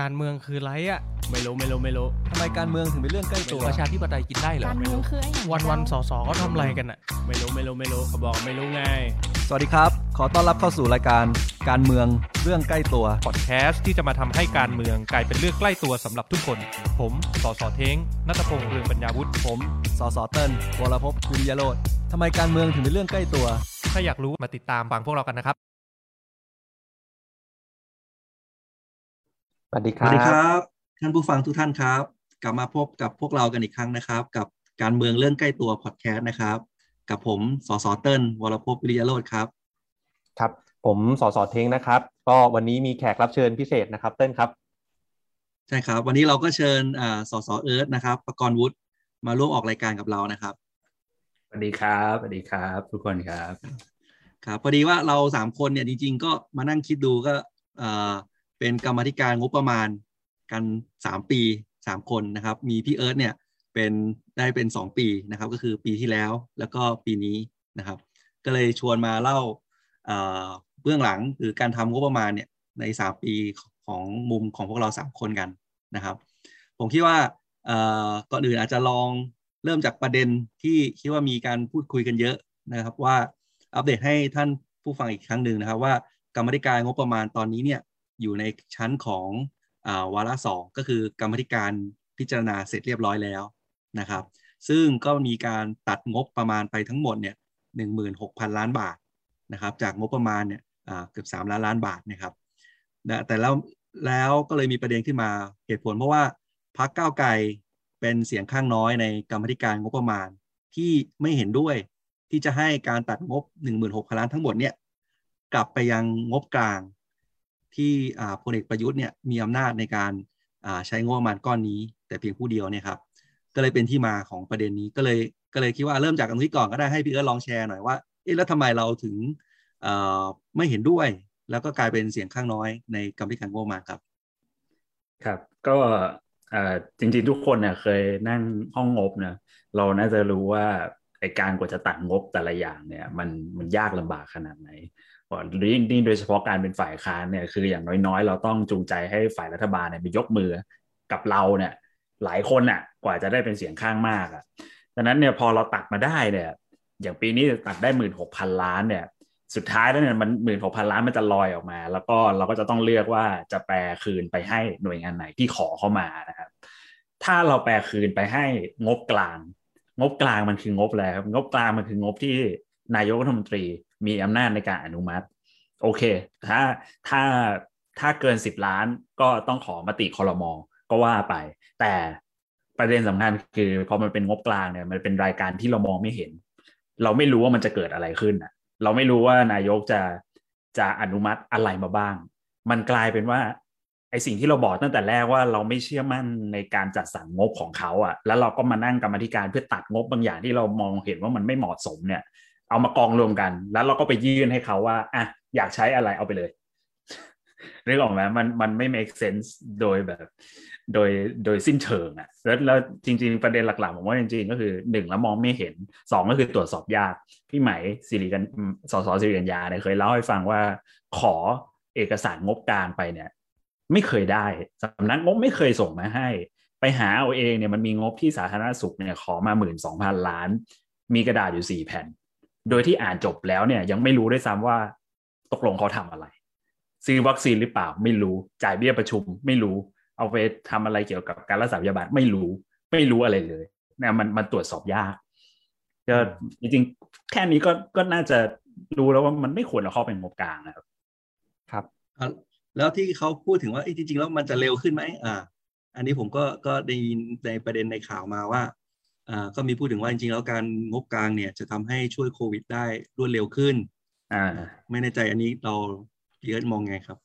การเมืองคือไรอะไม่รู้ไม่รู้ไม่รู้ทำไมการเมืองถึงเป็นเรื่องใกล้ตัว ประชาธิปไตยกินได้เหรอการเมืองคือไอ้อย่างวันวันๆสเจ้าอสอเขาทำอะไรกันอะไม่รู้ไม่รู้ไม่รู้เขาบอกไม่รู้ไง สวัสดีครับ ขอต้อนรับเข้าสู่รายการการเมืองเรื่องใกล้ตัว พอดแคสต์ที่จะมาทำให้การเมืองกลายเป็นเรื่องใกล้ตัวสำหรับทุกคน ผมสอสอเท้งนัตพงษ์เรืองปัญญาวุฒิผมสสเติ้ลวรพจน์กุลยโรธทำไมการเมืองถึงเป็นเรื่องใกล้ตัว ถ้าอยากรู้มาติดตามฟังพวกเรากันนะครับ สวัสดีคสรัวับสดีครับ ท่านผู้ฟังทุกท่านครับ กลับมาพบกับพวกเรากันอีกครั้งนะครับ กับการเมืองเรื่องใกล้ตัวพอดแคสต์นะครับ กับผมสสเติ้ลวรพจน์วิริยโรธครับ ครับ ผมสอสอเท้งนะครับ ก็วันนี้มีแขกรับเชิญพิเศษนะครับเต้นครับ ใช่ครับ วันนี้เราก็เชิญอ่าสสเอิร์ธนะครับประกรณ์วุฒิมาร่วมออกรายการกับเรานะครับสวัสดีครับสวัสดีครับ ทุกคนครับ ครับพอดีว่าเราสามคนเนี่ยจริง ๆ ก็มานั่งคิดดูก็เอ่อ เป็นกรรมธิการงบประมาณกันสามปีสามคนนะครับ มีพี่เอิร์ธเนี่ยเป็นได้เป็นสองปีนะครับ ก็คือปีที่แล้วแล้วก็ปีนี้นะครับ ก็เลยชวนมาเล่าเบื้องหลังหรือการทำงบประมาณเนี่ยในสามปีของมุมของพวกเราสามคนกันนะครับ ผมคิดว่าก่อนอื่นอาจจะลองเริ่มจากประเด็นที่คิดว่ามีการพูดคุยกันเยอะนะครับ ว่าอัปเดตให้ท่านผู้ฟังอีกครั้งหนึ่งนะครับ ว่ากรรมธิการงบประมาณตอนนี้เนี่ย อยู่ในชั้นของอวาระสองก็คือกรรมธิการพิจารณาเสร็จเรียบร้อยแล้วนะครับ ซึ่งก็มีการตัดงบประมาณไปทั้งหมดเนี่ยหนึ่งหมื่นหกพันล้านบาทนะครับจากงบประมาณเนี่ยเกือบสามล้านล้านบาทนะครับแต่แล้วแล้วก็เลยมีประเด็นขึ้นมาเหตุผลเพราะว่าพรรคก้าวไกลเป็นเสียงข้างน้อยในกรรมธิการงบประมาณที่ไม่เห็นด้วยที่จะให้การตัดงบ 16,000ล้านทั้งหมดเนี่ยกลับไปยังงบกลาง ที่พลเอกประยุทธ์เนี่ยมีอำนาจในการใช้งบประมาณก้อนนี้ แต่เพียงผู้เดียวเนี่ยครับก็เลยเป็นที่มาของประเด็นนี้ก็เลยก็เลยคิดว่าเริ่มจากตรงนี้ก่อนก็ได้ให้พี่เอิร์ลองแชร์หน่อยว่าเอ๊ะแล้วทำไมเราถึงไม่เห็นด้วย แล้วก็กลายเป็นเสียงข้างน้อยในกรรมธิการงบประมาณครับ ครับ ก็จริงๆทุกคนเนี่ยเคยนั่งห้องงบนะเราน่าจะรู้ว่า ไอการกว่าจะตัดงบแต่ละอย่างเนี่ยมันมันยากลำบากขนาดไหนหรือยิ่งโดยเฉพาะการเป็นฝ่ายค้านเนี่ยคืออย่างน้อยๆ เราต้องจูงใจให้ฝ่ายรัฐบาลเนี่ยไปยกมือกับเราเนี่ยหลายคนน่ะกว่าจะได้เป็นเสียงข้างมากอะดังนั้นเนี่ยพอเราตัดมาได้เนี่ยอย่างปีนี้ตัดได้หมื่นหกพันล้านเนี่ยสุดท้ายแล้วเนี่ยมันหมื่นหกพันล้านมันจะลอยออกมา แล้วก็เราก็จะต้องเลือกว่าจะแปลคืนไปให้หน่วยงานไหนที่ขอเข้ามานะครับถ้าเราแปลคืนไปให้งบกลาง งบกลางมันคืองบอะไรครับ งบกลางมันคืองบที่นายกรัฐมนตรีมีอำนาจในการอนุมัติ โอเค ถ้าถ้าถ้าเกินสิบล้านก็ต้องขอมติคอรมอก็ว่าไป แต่ประเด็นสำคัญคือพอมันเป็นงบกลางเนี่ยมันเป็นรายการที่เรามองไม่เห็น เราไม่รู้ว่ามันจะเกิดอะไรขึ้นอะ เราไม่รู้ว่านายกจะจะอนุมัติอะไรมาบ้าง มันกลายเป็นว่า ไอสิ่งที่เราบอกตั้งแต่แรกว่าเราไม่เชื่อมั่นในการจัดสรรงบของเขาอะ่ะ แล้วเราก็มานั่งกรรมธิการเพื่อตัดงบบางอย่างที่เรามองเห็นว่ามันไม่เหมาะสมเนี่ย เอามากองรวมกัน แล้วเราก็ไปยื่นให้เขาว่าอะอยากใช้อะไรเอาไปเลยนึกออกไหมมันมันไม่ make sense โดยแบบ โดยโดยสิ้นเชิงอะ่ะแล้วแล้วจริง ๆ ประเด็นหลักๆผมว่าจริงๆก็คือหนึ่งแล้วมองไม่เห็นสองก็คือตรวจสอบยาก พี่ไหมสิริกันสสสิริกัญญาเนี่ยเคยเล่าให้ฟังว่าขอเอกสารงบกลางไปเนี่ย ไม่เคยได้สำนักงบไม่เคยส่งมาให้ ไปหาเอาเองเนี่ยมันมีงบที่สาธารณสุขเนี่ยขอมาหมื่นสองพันล้าน มีกระดาษอยู่สี่แผ่น โดยที่อ่านจบแล้วเนี่ยยังไม่รู้ด้วยซ้ำว่าตกลงเขาทำอะไร ซื้อวัคซีนหรือเปล่าไม่รู้จ่ายเบี้ยประชุมไม่รู้เอาไปทำอะไรเกี่ยวกับการรักษาพยาบาลไม่รู้ไม่รู้อะไรเลยเนี่ยมันมันตรวจสอบยากก็จริงๆแค่นี้ก็ก็น่าจะรู้แล้วว่ามันไม่ควรเอาเข้าเป็นงบกลางนะครับ ครับ แล้วที่เขาพูดถึงว่าจริงๆแล้วมันจะเร็วขึ้นไหมอ่า อันนี้ผมก็ก็ได้ยินในประเด็นในข่าวมาว่าอ่าก็มีพูดถึงว่าจริงๆแล้วการงบกลางเนี่ยจะทำให้ช่วยโควิดได้รวดเร็วขึ้น อ่า ไม่แน่ใจอันนี้เราพี่เอิร์ธมองไงครับ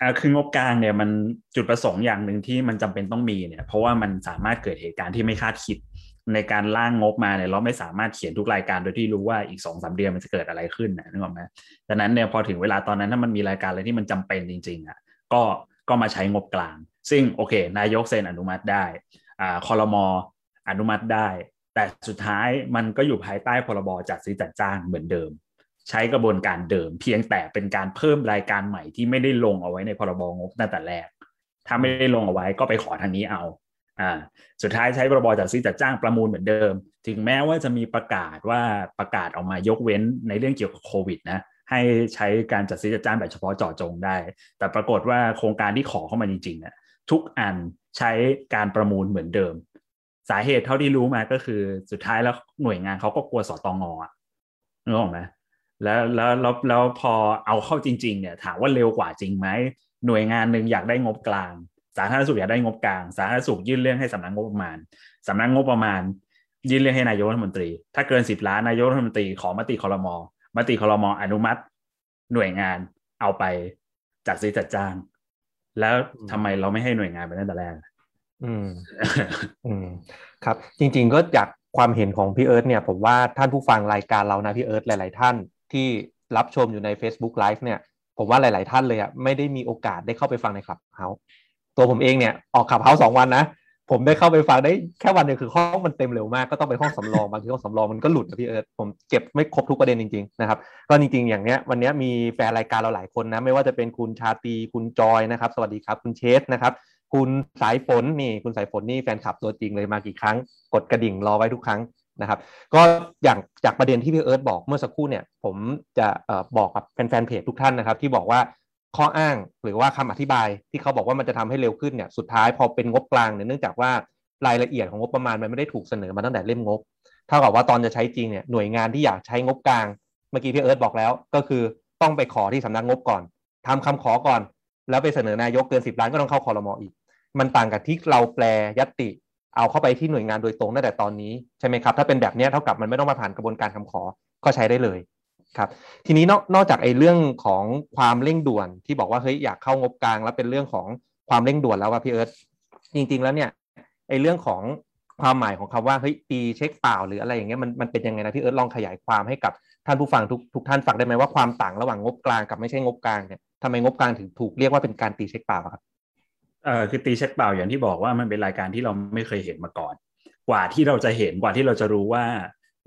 อ่าคืองบกลางเนี่ยมันจุดประสงค์อย่างหนึ่งที่มันจำเป็นต้องมีเนี่ย เพราะว่ามันสามารถเกิดเหตุการณ์ที่ไม่คาดคิด ในการร่างงบมาเนี่ยเราไม่สามารถเขียนทุกรายการโดยที่รู้ว่าอีกสองสามเดือนมันจะเกิดอะไรขึ้นนะนึกออกไหมดังนั้นเนี่ยพอถึงเวลาตอนนั้นถ้ามันมีรายการอะไรที่มันจำเป็นจริง ๆอะก็ก็มาใช้งบกลาง ซึ่งโอเค นายกเซ็นอนุมัติได้อ่าคอรมออนุมัติได้ แต่สุดท้ายมันก็อยู่ภายใต้พรบจัดซื้อจัดจ้างเหมือนเดิม ใช้กระบวนการเดิม เพียงแต่เป็นการเพิ่มรายการใหม่ที่ไม่ได้ลงเอาไว้ในพรบงบตั้งแต่แรกถ้าไม่ได้ลงเอาไว้ก็ไปขอทางนี้เอา อ่าสุดท้ายใช้พรบจัดซื้อจัดจ้างประมูลเหมือนเดิม ถึงแม้ว่าจะมีประกาศว่าประกาศออกมายกเว้นในเรื่องเกี่ยวกับโควิดนะให้ใช้การจัดซื้อจัดจ้างแบบเฉพาะเจาะจงได้ แต่ปรากฏว่าโครงการที่ขอเข้ามาจริงๆเนี่ยทุกอันใช้การประมูลเหมือนเดิม สาเหตุเท่าที่รู้มาก็คือสุดท้ายแล้วหน่วยงานเขาก็กลัวสตองอะนึกออกไหมแล้วแล้วแล้วแล้วพอเอาเข้าจริง ๆ เนี่ย ถามว่าเร็วกว่าจริงไหมหน่วยงานหนึ่งอยากได้งบกลาง สาธารณสุขอยากได้งบกลาง สาธารณสุขยื่นเรื่องให้สำนักงบประมาณสำนักงบประมาณ ยื่นเรื่องให้นายกรัฐมนตรี ถ้าเกินสิบล้านนายกรัฐมนตรีขอมติคอรมอมติคอรมออนุมัติ หน่วยงานเอาไปจัดซื้อจัดจ้าง แล้วทำไมเราไม่ให้หน่วยงานไปตั้งแต่แรกอืมอืมครับ จริง ๆ ก็จากความเห็นของพี่เอิร์ธเนี่ย ผมว่าท่านผู้ฟังรายการเรานะพี่เอิร์ธหลาย ๆ ท่านที่รับชมอยู่ใน Facebook Live เนี่ย ผมว่าหลาย ๆ ท่านเลยอะไม่ได้มีโอกาสได้เข้าไปฟังใน Clubhouse ตัวผมเองเนี่ยออก Clubhouse สองวันนะผมได้เข้าไปฟังได้แค่วันเดียวคือห้องมันเต็มเร็วมากก็ต้องไปห้องสำรองบางทีห้องสำรองมันก็หลุดนะพี่เอิร์ธผมเก็บไม่ครบทุกประเด็นจริงๆนะครับก็จริงๆอย่างเนี้ยวันนี้มีแฟนรายการเราหลายคนนะไม่ว่าจะเป็นคุณชาตีคุณจอยนะครับ สวัสดีครับคุณเชสนะครับคุณสายฝนนี่คุณสายฝนนี่แฟนคลับตัวจริงเลยมากี่ครั้ง กดกระดิ่งรอไว้ทุกครั้งนะครับ ก็อย่างจากประเด็นที่พี่เอิร์ธบอกเมื่อสักครู่เนี่ย ผมจะออบอกกับแฟนๆเพจทุกท่านนะครับ ที่บอกว่า ข้ออ้างหรือว่าคำอธิบายที่เขาบอกว่ามันจะทำให้เร็วขึ้นเนี่ยสุดท้ายพอเป็นงบกลางเนี่ยเนื่องจากว่ารายละเอียดของงบประมาณมันไม่ได้ถูกเสนอมาตั้งแต่เล่มงบเท่ากับว่าตอนจะใช้จริงเนี่ยหน่วยงานที่อยากใช้งบกลาง เมื่อกี้พี่เอิร์ธบอกแล้ว ก็คือต้องไปขอที่สำนักงบก่อนทำคำขอก่อน แล้วไปเสนอนายกเกินสิบล้านก็ต้องเข้าคอรมออีก มันต่างกับที่เราแปลยตติเอาเข้าไปที่หน่วยงานโดยตรงตั้งแต่ตอนนี้ใช่ไหมครับถ้าเป็นแบบนี้เท่ากับมันไม่ต้องมาผ่านกระบวนการคำขอก็ใช้ได้เลย ครับทีนี้นอกนอกจากไอ้เรื่องของความเร่งด่วนที่บอกว่าเฮ้ยอยากเข้างบกลาง แล้วเป็นเรื่องของความเร่งด่วนแล้วว่าพี่เอิร์ธจริง ๆ แล้วเนี่ยไอ้เรื่องของความหมายของคำว่าเฮ้ยตีเช็คเปล่าหรืออะไรอย่างเงี้ยมันมันเป็นยังไงนะพี่เอิร์ธลองขยายความให้กับท่านผู้ฟังทุกทุกท่านฟังได้ไหมว่าความต่างระหว่างงบกลางกับไม่ใช่งบกลางเนี่ยทำไมงบกลางถึงถูกเรียกว่าเป็นการตีเช็คเปล่าครับเอ่อคือตีเช็คเปล่าอย่างที่บอกว่ามันเป็นรายการที่เราไม่เคยเห็นมาก่อน กว่าที่เราจะเห็นกว่าที่เราจะรู้ว่า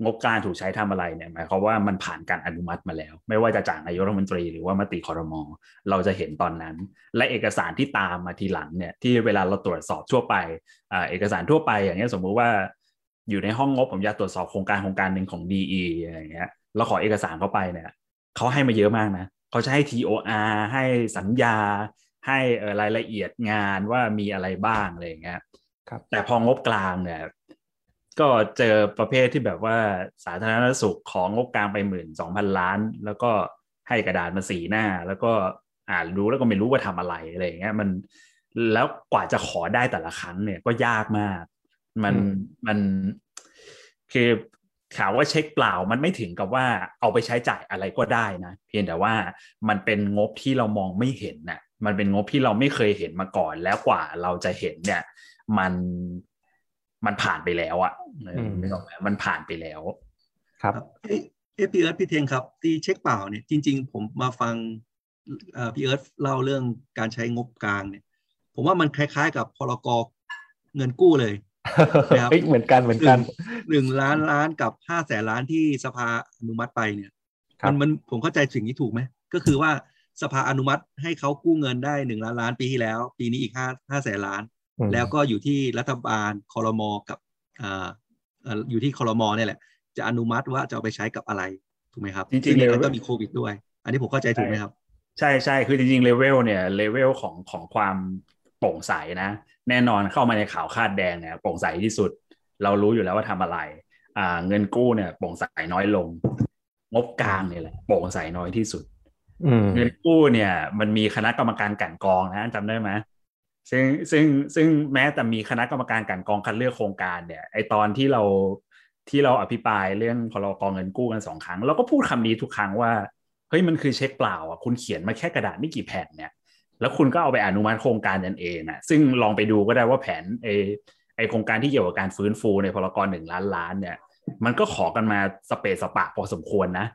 งบกลางถูกใช้ทำอะไรเนี่ยหมายความว่ามันผ่านการอนุมัติมาแล้ว ไม่ว่าจะจากนายกรัฐมนตรีหรือว่ามติคอรมอเราจะเห็นตอนนั้น และเอกสารที่ตามมาทีหลังเนี่ยที่เวลาเราตรวจสอบทั่วไปอ่าเอกสารทั่วไป อย่างเงี้ยสมมุติว่าอยู่ในห้องงบผมอยากตรวจสอบโครงการโครงการหนึ่งของ DE อะไรเงี้ยเราขอเอกสารเข้าไปเนี่ยเขาให้มาเยอะมากนะเขาจะให้ TOR ให้สัญญา ให้รายละเอียดงานว่ามีอะไรบ้างอะไรอย่างเงี้ยครับแต่พองบกลางเนี่ย ก็เจอประเภทที่แบบว่าสาธารณสุขของงบกลางไปหมื่นสองพันล้าน แล้วก็ให้กระดาษมาสีหน้า แล้วก็อ่านรู้แล้วก็ไม่รู้ว่าทำอะไรอะไรอย่างเงี้ยมันแล้วกว่าจะขอได้แต่ละครั้งเนี่ยก็ยากมาก มันอืมมันคือข่าวว่าเช็คเปล่ามันไม่ถึงกับว่าเอาไปใช้จ่ายอะไรก็ได้นะ เพียงแต่ว่ามันเป็นงบที่เรามองไม่เห็นน่ะมันเป็นงบที่เราไม่เคยเห็นมาก่อนแล้วกว่าเราจะเห็นเนี่ย มัน มันผ่านไปแล้วอะเออมไม่ออกไหมมันผ่านไปแล้ว ครับครับเอ๊ะเอ๊ะพี่เอิร์ธพี่เทงครับ ตีเช็คเปล่าเนี่ยจริง ๆ ผมมาฟังเอ่อพี่เอิร์ธเล่าเรื่องการใช้งบกลางเนี่ย ผมว่ามันคล้ายๆ กับพรกเงินกู้เลยครับเฮ้ยเหมือนกันเหมือนกันหนึ่งล้านล้านกับห้าแสนล้านที่สภาอนุมัติไปเนี่ยครับมันมันผมเข้าใจสิ่งนี้ถูกไหมก็คือว่าสภาอนุมัติให้เขากู้เงินได้หนึ่งล้านล้านปีที่แล้ว ปีนี้อีกห้าห้าแสนล้านอืม แล้วก็อยู่ที่รัฐบาลคอรมอกับอ่าเอ่ออยู่ที่คอรมอเนี่ยแหละ จะอนุมัติว่าจะเอาไปใช้กับอะไรถูกไหมครับ จริงๆซึ่ในนั้นเลยก็มีโควิดด้วย อันนี้ผมเข้าใจถูกไหมครับ ใช่ใช่คือจริงๆเลเวลเนี่ยเลเวลของของความโปร่งใสนะ แน่นอนเข้ามาในข่าวคาดแดงเนี่ยโปร่งใสที่สุด เรารู้อยู่แล้วว่าทำอะไร อ่า เงินกู้เนี่ยโปร่งใสน้อยลง งบกลางเนี่ยแหละโปร่งใสน้อยที่สุดอืมเงินกู้เนี่ย มันมีคณะกรรมการกลันกรองนะจำได้ไหม ซึ่งซึ่งซึ่งแม้แต่มีคณะกรรมการกลันกองคัดเลือกโครงการเนี่ยไอตอนที่เราที่เราอภิปรายเรื่องพรกองเงินกู้กันสองครั้งเราก็พูดคำนี้ทุกครั้งว่าเฮ้ยมันคือเช็คเปล่าอะคุณเขียนมาแค่กระดาษไม่กี่แผ่นเนี่ย แล้วคุณก็เอาไปอนุมัติโครงการนันเองอะซึ่งลองไปดูก็ได้ว่าแผนไอไอโครงการที่เกี่ยวกับการฟื้นฟูในพรกหนึ่งล้านล้านเนี่ย มันก็ขอกันมาสเปซสปะพอสมควรนะ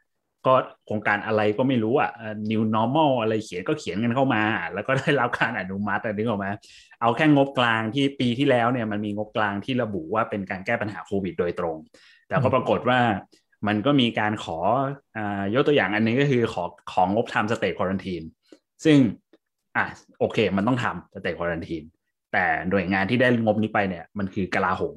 ก็โครงการอะไรก็ไม่รู้อะเอ่อ new normal อะไรเขียนก็เขียนกันเข้ามา แล้วก็ได้รับการอนุมัติอะนึกออกไหมเอาแค่งบกลางที่ปีที่แล้วเนี่ยมันมีงบกลางที่ระบุว่าเป็นการแก้ปัญหาโควิดโดยตรง แต่ก็ปรากฏว่ามันก็มีการขออายกตัวอย่างอันหนึงก็คือขอของงบทำ state quarantine ซึ่งอะโอเค มันต้องทำ state quarantine แต่หน่วยงานที่ได้งบนี้ไปเนี่ยมันคือกลาโหม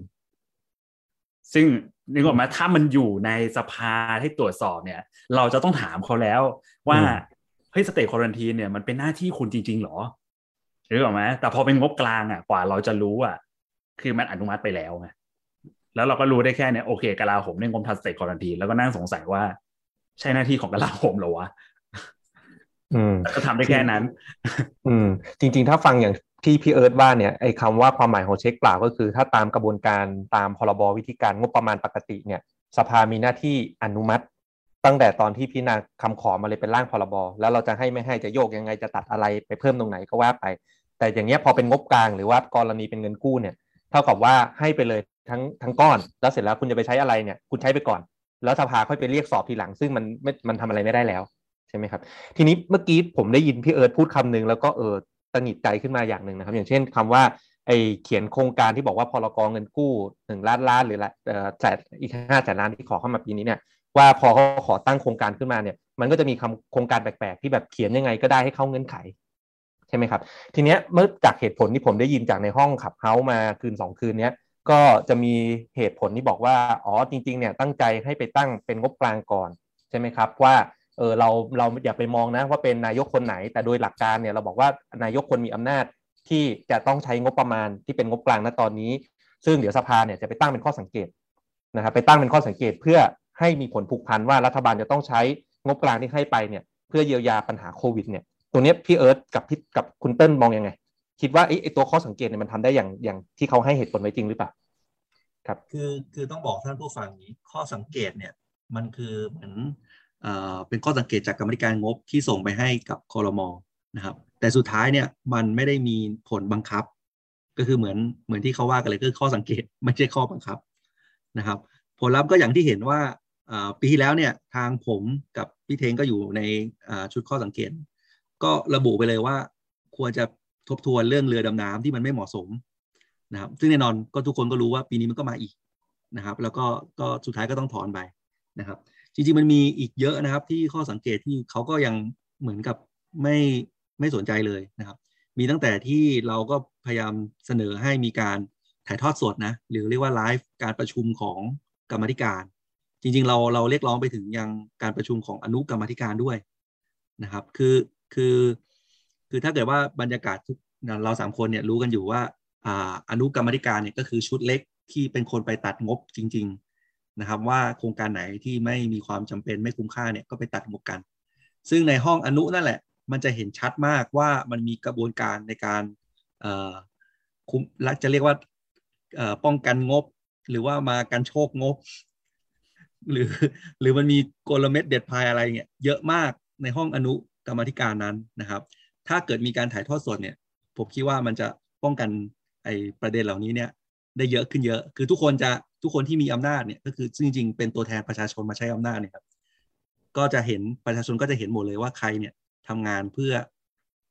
ซึ่งนึกออกไหมถ้ามันอยู่ในสภาให้ตรวจสอบเนี่ย เราจะต้องถามเขาแล้วว่าเฮ้ย state quarantine เนี่ยมันเป็นหน้าที่คุณจริง ๆ หรอนึกออกไหมแต่พอเป็นงบกลางอะกว่าเราจะรู้อะ คือมันอนุมัติไปแล้วไงแล้วเราก็รู้ได้แค่เนี่ยโอเคกลาโหมได้งบทัสเตทควอรันทีนแล้วก็นั่งสงสัยว่า ใช่หน้าที่ของกลาโหมหรอวะอืมก็ทำได้แค่นั้น อืม จริง ๆ ถ้าฟังอย่าง ที่พี่เอิร์ธว่าเนี่ยไอ้คำว่าความหมายของเช็คเปล่าก็คือ ถ้าตามกระบวนการตามพรบวิธีการงบประมาณปกติเนี่ยสภามีหน้าที่อนุมัติ ตั้งแต่ตอนที่พิจารณาคำขอมาเลยเป็นร่างพรบแล้วเราจะให้ไม่ให้จะโยกยังไงจะตัดอะไรไปเพิ่มตรงไหนก็ว่าไป แต่อย่างเงี้ยพอเป็นงบกลางหรือว่ากรณีเป็นเงินกู้เนี่ยเท่ากับว่าให้ไปเลยทั้งทั้งก้อน แล้วเสร็จแล้วคุณจะไปใช้อะไรเนี่ยคุณใช้ไปก่อน แล้วสภาค่อยไปเรียกสอบทีหลัง ซึ่งมันไม่มันทำอะไรไม่ได้แล้วใช่ไหมครับ ทีนี้เมื่อกี้ผมได้ยินพี่เอิร์ธพูดคำหนึ่งแล้วก็เออ ตังหิดใจขึ้นมาอย่างหนึ่งนะครับ อย่างเช่นคำว่าไอเขียนโครงการที่บอกว่าพรกองเงินกู้หนึ่งล้านล้านหรือละแสนอีกห้าแสนล้านที่ขอเข้ามาปีนี้เนี่ยว่าพอเขาขอตั้งโครงการขึ้นมาเนี่ย มันก็จะมีคำโครงการแปลกๆ ที่แบบเขียนยังไงก็ได้ให้เข้าเงื่อนไขใช่ไหมครับ ทีเนี้ยเมื่อจากเหตุผลที่ผมได้ยินจากในห้องขับเฮามาคืนสองคืนเนี้ยก็จะมีเหตุผลที่บอกว่า อ๋อจริง ๆ เนี่ยตั้งใจให้ไปตั้งเป็นงบกลางก่อนใช่ไหมครับ ว่า เออเราเราอย่าไปมองนะว่าเป็นนายกคนไหน แต่โดยหลักการเนี่ยเราบอกว่านายกคนมีอำนาจที่จะต้องใช้งบประมาณที่เป็นงบกลางณตอนนี้ ซึ่งเดี๋ยวสภาเนี่ยจะไปตั้งเป็นข้อสังเกตนะครับไปตั้งเป็นข้อสังเกตเพื่อให้มีผลผูกพันว่ารัฐบาลจะต้องใช้งบกลางที่ให้ไปเนี่ยเพื่อเยียวยาปัญหาโควิดเนี่ยตรงนี้พี่เอิร์ธกับพี่กับคุณเติ้ลมองยังไง คิดว่าไอ้ตัวข้อสังเกตเนี่ยมันทำได้อย่างอย่างที่เขาให้เหตุผลไว้จริงหรือเปล่าครับ คือคือต้องบอกท่านผู้ฟังนี้ข้อสังเกตเนี่ยมันคือเหมือน เป็นข้อสังเกตจากกรรมธิการงบที่ส่งไปให้กับคอรมอนะครับ แต่สุดท้ายเนี่ยมันไม่ได้มีผลบังคับ ก็คือเหมือนเหมือนที่เขาว่ากันเลยคือข้อสังเกตไม่ใช่ข้อบังคับนะครับ ผลลัพธ์ก็อย่างที่เห็นว่าปีที่แล้วเนี่ยทางผมกับพี่เทงก็อยู่ในชุดข้อสังเกต ก็ระบุไปเลยว่าควรจะทบทวนเรื่องเรือดำน้ำที่มันไม่เหมาะสมนะครับ ซึ่งแน่นอนก็ทุกคนก็รู้ว่าปีนี้มันก็มาอีกนะครับ แล้วก็ก็สุดท้ายก็ต้องถอนไปนะครับ จริงๆมันมีอีกเยอะนะครับ ที่ข้อสังเกตที่เขาก็ยังเหมือนกับไม่ไม่สนใจเลยนะครับ มีตั้งแต่ที่เราก็พยายามเสนอให้มีการถ่ายทอดสดนะ หรือเรียกว่าไลฟ์การประชุมของกรรมธิการ จริง ๆ เราเราเรียกร้องไปถึงยังการประชุมของอนุกรรมธิการด้วยนะครับ คือคือคือถ้าเกิดว่าบรรยากาศทุกเราสามคนเนี่ยรู้กันอยู่ว่าอ่าอนุกรรมธิการเนี่ยก็คือชุดเล็กที่เป็นคนไปตัดงบจริงๆ นะครับว่าโครงการไหนที่ไม่มีความจำเป็นไม่คุ้มค่าเนี่ยก็ไปตัดงบกัน ซึ่งในห้องอนุนั่นแหละ มันจะเห็นชัดมากว่ามันมีกระบวนการในการคุ้มและจะเรียกว่าป้องกันงบ หรือว่ามากันโชคงบ หรือหรือมันมีกลเม็ดเด็ดพายอะไรเงี้ยเยอะมากในห้องอนุกรรมธิการนั้นนะครับ ถ้าเกิดมีการถ่ายทอดสดเนี่ย ผมคิดว่ามันจะป้องกันไอ้ประเด็นเหล่านี้เนี่ยได้เยอะขึ้นเยอะ คือทุกคนจะ ทุกคนที่มีอำนาจเนี่ยก็คือจริง ๆ เป็นตัวแทนประชาชนมาใช้อำนาจเนี่ยครับก็จะเห็นประชาชนก็จะเห็นหมดเลยว่าใครเนี่ยทำงานเพื่อ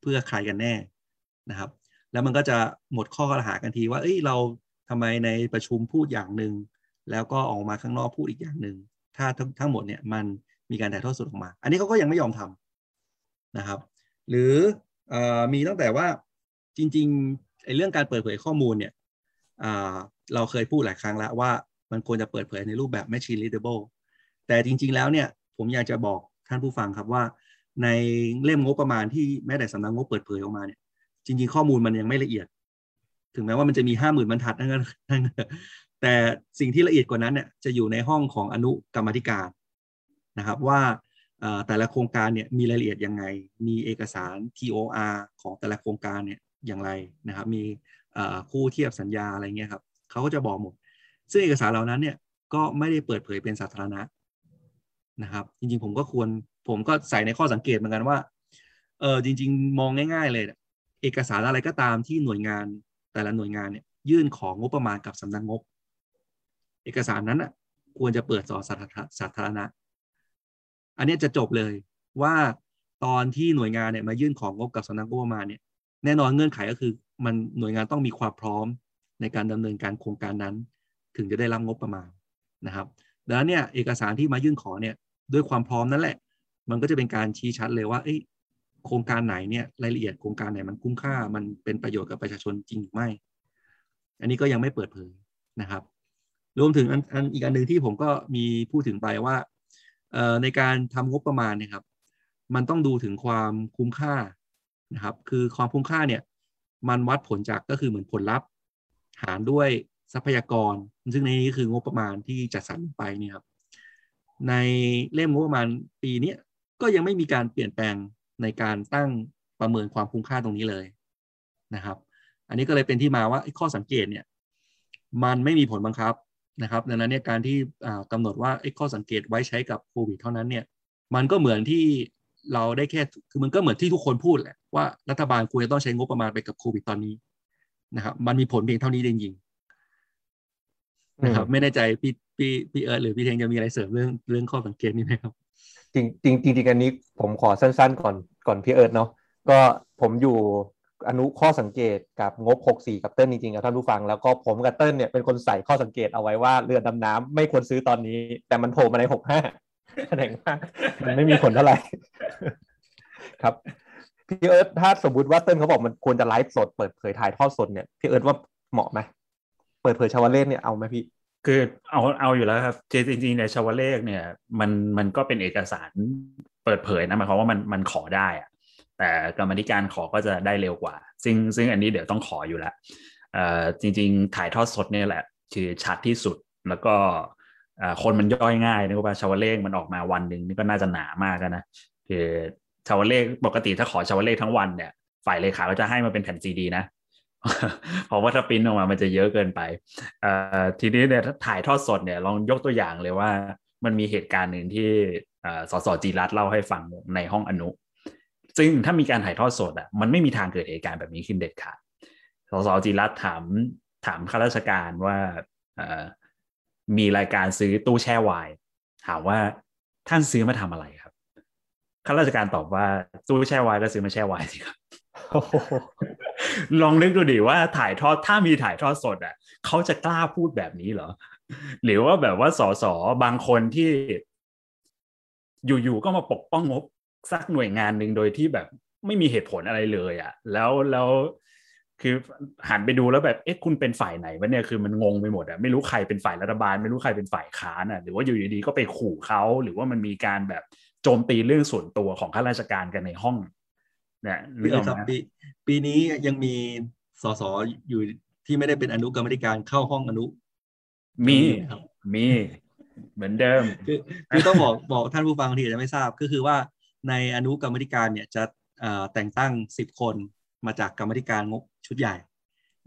เพื่อใครกันแน่นะครับ แล้วมันก็จะหมดข้อกล่าวหากันทีว่า เอ้ยเราทำไมในประชุมพูดอย่างหนึ่งแล้วก็ออกมาข้างนอกพูดอีกอย่างหนึ่งถ้าทั้งหมดเนี่ยมันมีการถ่ายทอดสดออกมา อันนี้เขาก็ยังไม่ยอมทำนะครับ หรืออมีตั้งแต่ว่าจริงๆไอ้เรื่องการเปิดเผยข้อมูลเนี่ย เราเคยพูดหลายครั้งแล้วว่ามันควรจะเปิดเผยในรูปแบบ machine readable แต่จริง ๆ แล้วเนี่ยผมอยากจะบอกท่านผู้ฟังครับว่า ในเล่มงบประมาณที่แม้แต่สำนักงบเปิดเผยออกมาเนี่ยจริง ๆ ข้อมูลมันยังไม่ละเอียด ถึงแม้ว่ามันจะมีห้าหมื่นบรรทัดนั่นแต่สิ่งที่ละเอียดกว่านั้นเนี่ยจะอยู่ในห้องของอนุกรรมธิการนะครับว่าแต่ละโครงการเนี่ยมีรายละเอียดยังไง มีเอกสาร TOR ของแต่ละโครงการเนี่ยอย่างไรนะครับ มีคู่เทียบสัญญาอะไรเงี้ยครับ เขาก็จะบอกหมด ซึ่งเอกสารเหล่านั้นเนี่ยก็ไม่ได้เปิดเผยเป็นสาธารณะนะครับ จริงๆ ผมก็ควรผมก็ใส่ในข้อสังเกตเหมือนกันว่าเออจริง ๆ มองง่าย ๆ เลย เอกสารอะไรก็ตามที่หน่วยงานแต่ละหน่วยงานเนี่ยยื่นของงบประมาณกับสำนักงบ เอกสารนั้นอะควรจะเปิดต่อสาธารณะ อันนี้จะจบเลยว่าตอนที่หน่วยงานเนี่ยมายื่นของงบกับสำนักงบประมาณเนี่ยแน่นอนเงื่อนไขก็คือ มันหน่วยงานต้องมีความพร้อม ในการดำเนินการโครงการนั้น ถึงจะได้รับงบประมาณนะครับดังนั้นเนี่ยเอกสารที่มายื่นขอเนี่ยด้วยความพร้อมนั่นแหละ มันก็จะเป็นการชี้ชัดเลยว่าโครงการไหนเนี่ยรายละเอียดโครงการไหนมันคุ้มค่ามันเป็นประโยชน์กับประชาชนจริงหรือไม่ อันนี้ก็ยังไม่เปิดเผยนะครับ รวมถึงอันอันอีกอันหนึ่งที่ผมก็มีพูดถึงไปว่าในการทำงบประมาณเนี่ยครับ มันต้องดูถึงความคุ้มค่านะครับ คือความคุ้มค่าเนี่ยมันวัดผลจากก็คือเหมือนผลลัพธ์ หารด้วยทรัพยากร ซึ่งในนี้คืองบประมาณที่จัดสรรไปเนี่ยครับในเล่มงบประมาณปีนี้ก็ยังไม่มีการเปลี่ยนแปลงในการตั้งประเมินความคุ้มค่าตรงนี้เลยนะครับ อันนี้ก็เลยเป็นที่มาว่าข้อสังเกตเนี่ยมันไม่มีผลบังคับนะครับ ดังนั้นเนี่ยการที่กำหนดว่าข้อสังเกตไว้ใช้กับโควิดเท่านั้นเนี่ยมันก็เหมือนที่เราได้แค่คือมันก็เหมือนที่ทุกคนพูดแหละว่ารัฐบาลควรจะต้องใช้งบประมาณไปกับโควิดตอนนี้ นะครับ มันมีผลเพียงเท่านี้จริงๆนะครับ ไม่แน่ใจพี่พี่พี่เอิร์ธหรือพี่เทงจะมีอะไรเสริมเรื่องเรื่องข้อสังเกตนี้ไหมครับ จริงจริงจริงอันนี้ผมขอสั้นๆ ก่อนก่อนพี่เอิร์ธเนาะก็ผมอยู่อนุข้อสังเกตกับงบ 64 กับเติ้ลจริงๆครับท่านผู้ฟัง แล้วก็ผมกับเติ้ลเนี่ยเป็นคนใส่ข้อสังเกตเอาไว้ว่าเรือดำน้ำไม่ควรซื้อตอนนี้ แต่มันโผล่มาใน 65แสดงว่ามันไม่มีผลเท่าไหร่ครับ พี่เอิร์ธถ้าสมมติว่าเติ้ลเขาบอกมันควรจะไลฟ์สดเปิดเผยถ่ายทอดสดเนี่ยพี่เอิร์ธว่าเหมาะไหมเปิดเผยชาวเลศเนี่ยเอาไหมพี่คือเอาเอาอยู่แล้วครับจริงๆในชาวเลขเนี่ยมันมันก็เป็นเอกสารเปิดเผยนะหมายความว่ามันมันขอได้อะแต่กรรมธิการขอก็จะได้เร็วกว่า ซึ่งซึ่งอันนี้เดี๋ยวต้องขออยู่แล้วจริง ๆ ถ่ายทอดสดเนี่ยแหละ คือชัดที่สุดแล้วก็คนมันย่อยง่ายนะว่าชาวเลขมันออกมาวันหนึ่งนี่ก็น่าจะหนามากนะคือ ชาวเลขปกติถ้าขอชาวเลขทั้งวันเนี่ย ฝ่ายเลขาก็จะให้มาเป็นแผ่นซีดีนะเพราะว่าถ้าปิ้นออกมามันจะเยอะเกินไปทีนี้เนี่ยถ้าถ่ายทอดสดเนี่ยลองยกตัวอย่างเลยว่า มันมีเหตุการณ์หนึ่งที่สสจีรัตเล่าให้ฟังในห้องอนุ ซึ่งถ้ามีการถ่ายทอดสดอะมันไม่มีทางเกิดเหตุการณ์แบบนี้ขึ้นเด็ดขาดสสจีรัตถามถามข้าราชการว่ามีรายการซื้อตู้แช่ไวน์ถามว่าท่านซื้อมาทำอะไรครับ ข้าราชการตอบว่าตู้แช่ไวน์ก็ซื้อมาแช่ไวน์สิครับลองนึกดูดิว่าถ่ายทอดถ้ามีถ่ายทอดสดอะเขาจะกล้าพูดแบบนี้เหรอ หรือว่าแบบว่าสสบางคนที่ อยู่ๆก็มาปกป้องงบสักหน่วยงานหนึ่งโดยที่แบบไม่มีเหตุผลอะไรเลยอะ่ะ แล้วแล้วคือหันไปดูแล้วแบบเอ๊ะคุณเป็นฝ่ายไหนวะเนี่ยคือมันงงไปหมดอะ่ะไม่รู้ใครเป็นฝ่ายรัฐบาล ไม่รู้ใครเป็นฝ่ายค้านอะ่ะหรือว่าอยู่ดีๆก็ไปขู่เขาหรือว่ามันมีการแบบโจมตีเรื่องส่วนตัวของข้าราชการกันในห้องเนี่ยนึกออกไหมปีปีนี้ยังมีสสอยู่ที่ไม่ได้เป็นอนุกรรมธิการเข้าห้องอนุ มีมี เหมือนเดิม คือคือต้องบอกบอกท่านผู้ฟังที่อาจจะไม่ทราบก็คือว่าในอนุกรรมธิการเนี่ยจะแต่งตั้ง10คนมาจากกรรมธิการงบชุดใหญ่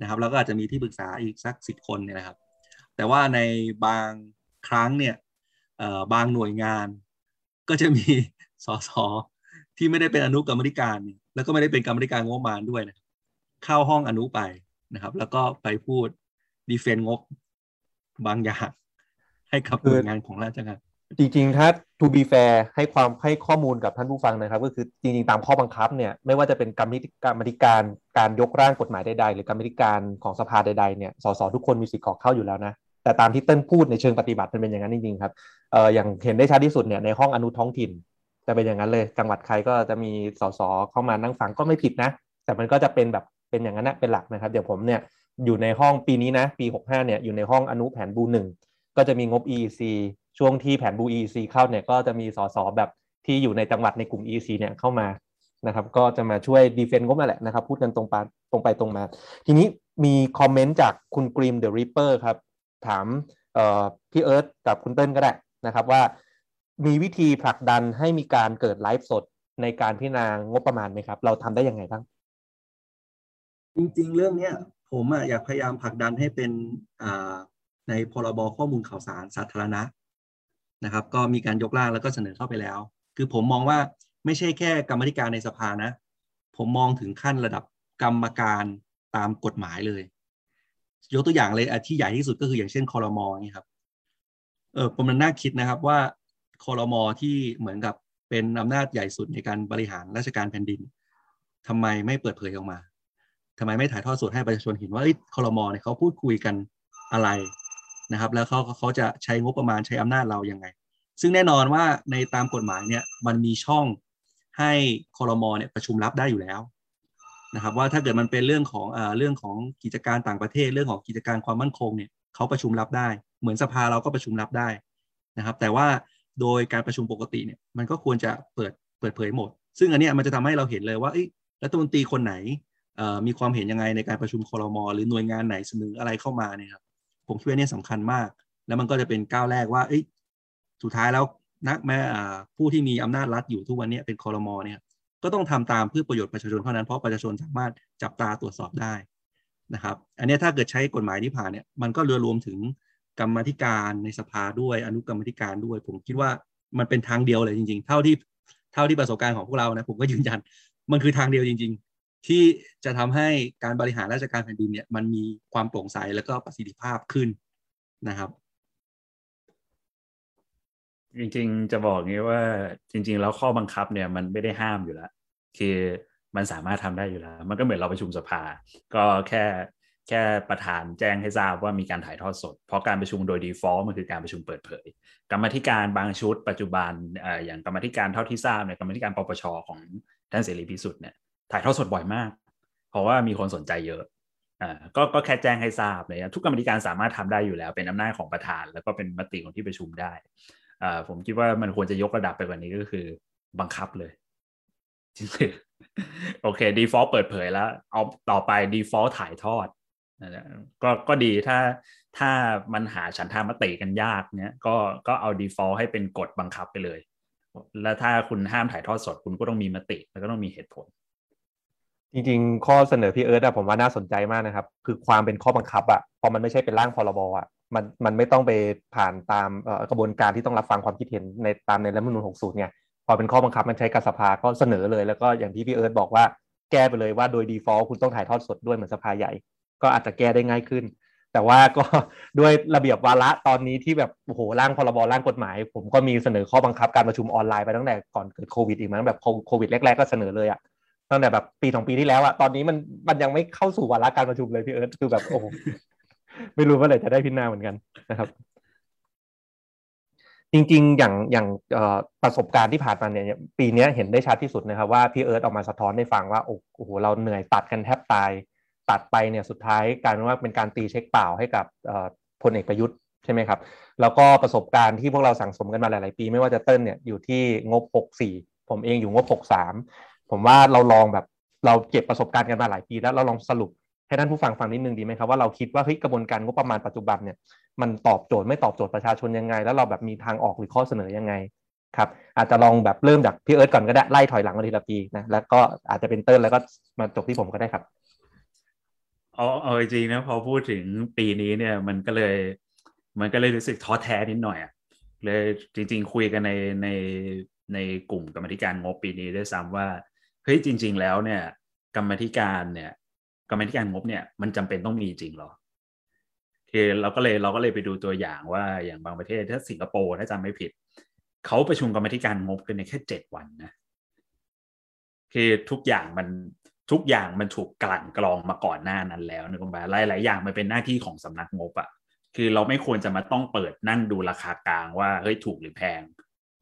นะครับ แล้วก็อาจจะมีที่ปรึกษาอีกสักสิบคนเนี่ยนะครับ แต่ว่าในบางครั้งเนี่ยบางหน่วยงาน ก็จะมีสสที่ไม่ได้เป็นอนุกรรมธิการ แล้วก็ไม่ได้เป็นกรรมธิการงบประมาณด้วยนะเข้าห้องอนุไปนะครับ แล้วก็ไปพูดดีเฟนงบบางอย่างให้กับหน่วยงานของราชการจริงๆ ถ้า to be fair ให้ความให้ข้อมูลกับท่านผู้ฟังนะครับ ก็คือจริงๆ ตามข้อบังคับเนี่ยไม่ว่าจะเป็นกรรมธิการมธิการการยกร่างกฎหมายใดๆ หรือกรรมธิการของสภาใดๆเนี่ยสสทุกคนมีสิทธิ์ขอเข้าอยู่แล้วนะ แต่ตามที่เต้นพูดในเชิงปฏิบัติมันเป็นอย่างนั้นจริงๆครับเอออย่างเห็นได้ชัดที่สุดเนี่ยในห้องอนุท้องถิ่นจะเป็นอย่างนั้นเลยจังหวัดใครก็จะมีสสเข้ามานั่งฟังก็ไม่ผิดนะ แต่มันก็จะเป็นแบบเป็นอย่างนั้นนะเป็นหลักนะครับเดี๋ยวผมเนี่ยอยู่ในห้องปีนี้นะปี 65เนี่ยอยู่ในห้องอนุแผนบูหนึ่งก็จะมีงบ EEC ช่วงที่แผนบู EEC เข้าเนี่ยก็จะมีสสแบบที่อยู่ในจังหวัดในกลุ่ม EEC เนี่ยเข้ามานะครับก็จะมาช่วย defend ก็มาแหละนะครับ พูดกันตรงไปตรงไปตรงมา ทีนี้มี comment จากคุณกรีมเดอะริปเปอร์ครับ ถามพี่เอิร์ธกับคุณเติ้ลก็ได้นะครับว่ามีวิธีผลักดันให้มีการเกิดไลฟ์สดในการพิจารณางบประมาณไหมครับ เราทำได้ยังไงบ้าง จริงๆ เรื่องเนี้ยผมอยากพยายามผลักดันให้เป็นในพรบข้อมูลข่าวสารสาธารณะนะครับ ก็มีการยกร่างแล้วก็เสนอเข้าไปแล้ว คือผมมองว่าไม่ใช่แค่กรรมธิการในสภานะ ผมมองถึงขั้นระดับกรรมการตามกฎหมายเลย ยกตัวอย่างเลยที่ใหญ่ที่สุดก็คืออย่างเช่นคอรมอนี่ครับเออผมมันน่าคิดนะครับว่าคอรมอที่เหมือนกับเป็นอำนาจใหญ่สุดในการบริหารราชการแผ่นดินทำไมไม่เปิดเผยออกมาทำไมไม่ถ่ายทอดสดให้ประชาชนเห็นว่าคอรมอเนี่ยเขาพูดคุยกันอะไรนะครับ แล้วเขาเขาจะใช้งบประมาณใช้อำนาจเรายังไง ซึ่งแน่นอนว่าในตามกฎหมายเนี่ยมันมีช่องให้คอรมอเนี่ยประชุมรับได้อยู่แล้ว นะครับว่าถ้าเกิดมันเป็นเรื่องของเอ่อเรื่องของกิจการต่างประเทศ เรื่องของกิจการความมั่นคงเนี่ยเขาประชุมรับได้ เหมือนสภาเราก็ประชุมรับได้นะครับ แต่ว่าโดยการประชุมปกติเนี่ยมันก็ควรจะเปิดเปิดเผยหมด ซึ่งอันนี้มันจะทำให้เราเห็นเลยว่ารัฐมนตรีคนไหนมีความเห็นยังไงในการประชุมคอรมอหรือหน่วยงานไหนเสนออะไรเข้ามาเนี่ยครับผมคิดว่านี่สำคัญมาก แล้วมันก็จะเป็นก้าวแรกว่าสุดท้ายแล้วนักแม้ผู้ที่มีอำนาจรัฐอยู่ทุกวันนี้เป็นคอรมอเนี่ย ก็ต้องทำตามเพื่อประโยชน์ประชาชนเท่านั้นเพราะประชาชนสามารถจับตาตรวจสอบได้นะครับ อันนี้ถ้าเกิดใช้กฎหมายที่ผ่านเนี่ยมันก็เรือรวมถึงกรรมธิการในสภาด้วยอนุกรรมธิการด้วย ผมคิดว่ามันเป็นทางเดียวเลยจริง ๆ เท่าที่เท่าที่ประสบการณ์ของพวกเรานะผมก็ยืนยันมันคือทางเดียวจริง ๆ ที่จะทำให้การบริหารราชการแผ่นดินเนี่ยมันมีความโปร่งใสแล้วก็ประสิทธิภาพขึ้นนะครับ จริงๆ จะบอกงี้ว่าจริง ๆ แล้วข้อบังคับเนี่ยมันไม่ได้ห้ามอยู่แล้วคือมันสามารถทำได้อยู่แล้ว มันก็เหมือนเราประชุมสภา ก็แค่แค่ประธานแจ้งให้ทราบว่ามีการถ่ายทอดสด เพราะการประชุมโดย default มันคือการประชุมเปิดเผย กรรมธิการบางชุด ปัจจุบันอย่างกรรมธิการเท่าที่ทราบเนี่ยกรรมธิการปปชของท่านเสรีพิสุทธิ์เนี่ยถ่ายทอดสดบ่อยมาก เพราะว่ามีคนสนใจเยอะอ่าก็ก็แค่แจ้งให้ทราบเลยทุกกรรมธิการสามารถทำได้อยู่แล้ว เป็นอำนาจของประธาน แล้วก็เป็นมติของที่ประชุมได้ ผมคิดว่ามันควรจะยกระดับไปกว่านี้ก็คือ บังคับเลยจริงๆโอเค default เปิดเผยแล้ว เอาต่อไป default ถ่ายทอดก็ก็ดีถ้าถ้ามันหาฉันทามติกันยากเนี้ยก็ก็เอา default ให้เป็นกฎบังคับไปเลย แล้วถ้าคุณห้ามถ่ายทอดสดคุณก็ต้องมีมติ แล้วก็ต้องมีเหตุผล จริง ๆ ข้อเสนอพี่เอิร์ธอะผมว่าน่าสนใจมากนะครับ คือความเป็นข้อบังคับอะพอมันไม่ใช่เป็นร่างพรบอะ มันมันไม่ต้องไปผ่านตามกระบวนการที่ต้องรับฟังความคิดเห็นในตามในรัฐมนูล60เนี่ยพอเป็นข้อบังคับมันใช้กับสภาก็เสนอเลย แล้วก็อย่างที่พี่เอิร์ธบอกว่าแก้ไปเลยว่าโดย default คุณต้องถ่ายทอดสดด้วยเหมือนสภาใหญ่ ก็อาจจะแก้ได้ง่ายขึ้น แต่ว่าก็ด้วยระเบียบวาระตอนนี้ที่แบบโอ้โหร่างพรบร่างกฎหมาย ผมก็มีเสนอข้อบังคับการประชุมออนไลน์ไปตั้งแต่ก่อนเกิดโควิดอีกมั้งแบบโควิดแรกๆก็เสนอเลยอะตั้งแต่แบบปีสองปีที่แล้วอะตอนนี้มันมันยังไม่เข้าสู่วาระการประชุมเลยพี่เอิร์ธคือแบบโอ้ ไม่รู้ว่าไหร่จะได้พิจารณาเหมือนกันนะครับ จริง ๆ อย่างอย่างประสบการณ์ที่ผ่านมาเนี่ย ปีนี้เห็นได้ชัดที่สุดนะครับ ว่าพี่เอิร์ธออกมาสะท้อนให้ฟังว่า โอ้โหเราเหนื่อยตัดกันแทบตาย ตัดไปเนี่ยสุดท้ายการว่าเป็นการตีเช็คเปล่าให้กับพลเอกประยุทธ์ใช่ไหมครับ แล้วก็ประสบการณ์ที่พวกเราสั่งสมกันมาหลาย ๆ ปี ไม่ว่าจะเต้นเนี่ยอยู่ที่งบ 64 ผมเองอยู่งบ 63 ผมว่าเราลองแบบเราเก็บประสบการณ์กันมาหลายปีแล้วเราลองสรุป ให้ท่านผู้ฟังฟังนิดนึงดีไหมครับว่าเราคิดว่าเฮ้ยกระบวนการงบประมาณปัจจุบันเนี่ยมันตอบโจทย์ไม่ตอบโจทย์ประชาชนยังไง แล้วเราแบบมีทางออกหรือข้อเสนอยังไงครับอาจจะลองแบบเริ่มจากพี่เอิร์ธก่อนก็ได้ไล่ถอยหลังมาทีละปีนะแล้วก็อาจจะเป็นเติ้ลแล้วก็มาจบที่ผมก็ได้ครับเอาเอาจริงนะพอพูดถึงปีนี้เนี่ยมันก็เลย มันก็เลยรู้สึกท้อแท้นิดหน่อยอะเลยจริง ๆ คุยกันในในในกลุ่มกรรมธิการงบปีนี้ด้วยซ้ำว่าเฮ้ยจริง ๆ แล้วเนี่ย กรรมธิการเนี่ย กรรมธิการงบเนี่ยมันจำเป็นต้องมีจริงหรอคือเราก็เลยเราก็เลยไปดูตัวอย่างว่าอย่างบางประเทศถ้าสิงคโปร์ถ้าจำไม่ผิด เขาประชุมกรรมธิการงบกันในแค่เจ็ดวันนะคือทุกอย่างมันทุกอย่างมันถูกกลั่นกรองมาก่อนหน้านั้นแล้วนะคุณบาหลายหลายอย่างมันเป็นหน้าที่ของสำนักงบอะคือเราไม่ควรจะมาต้องเปิดนั่งดูราคากลางว่าเฮ้ยถูกหรือแพง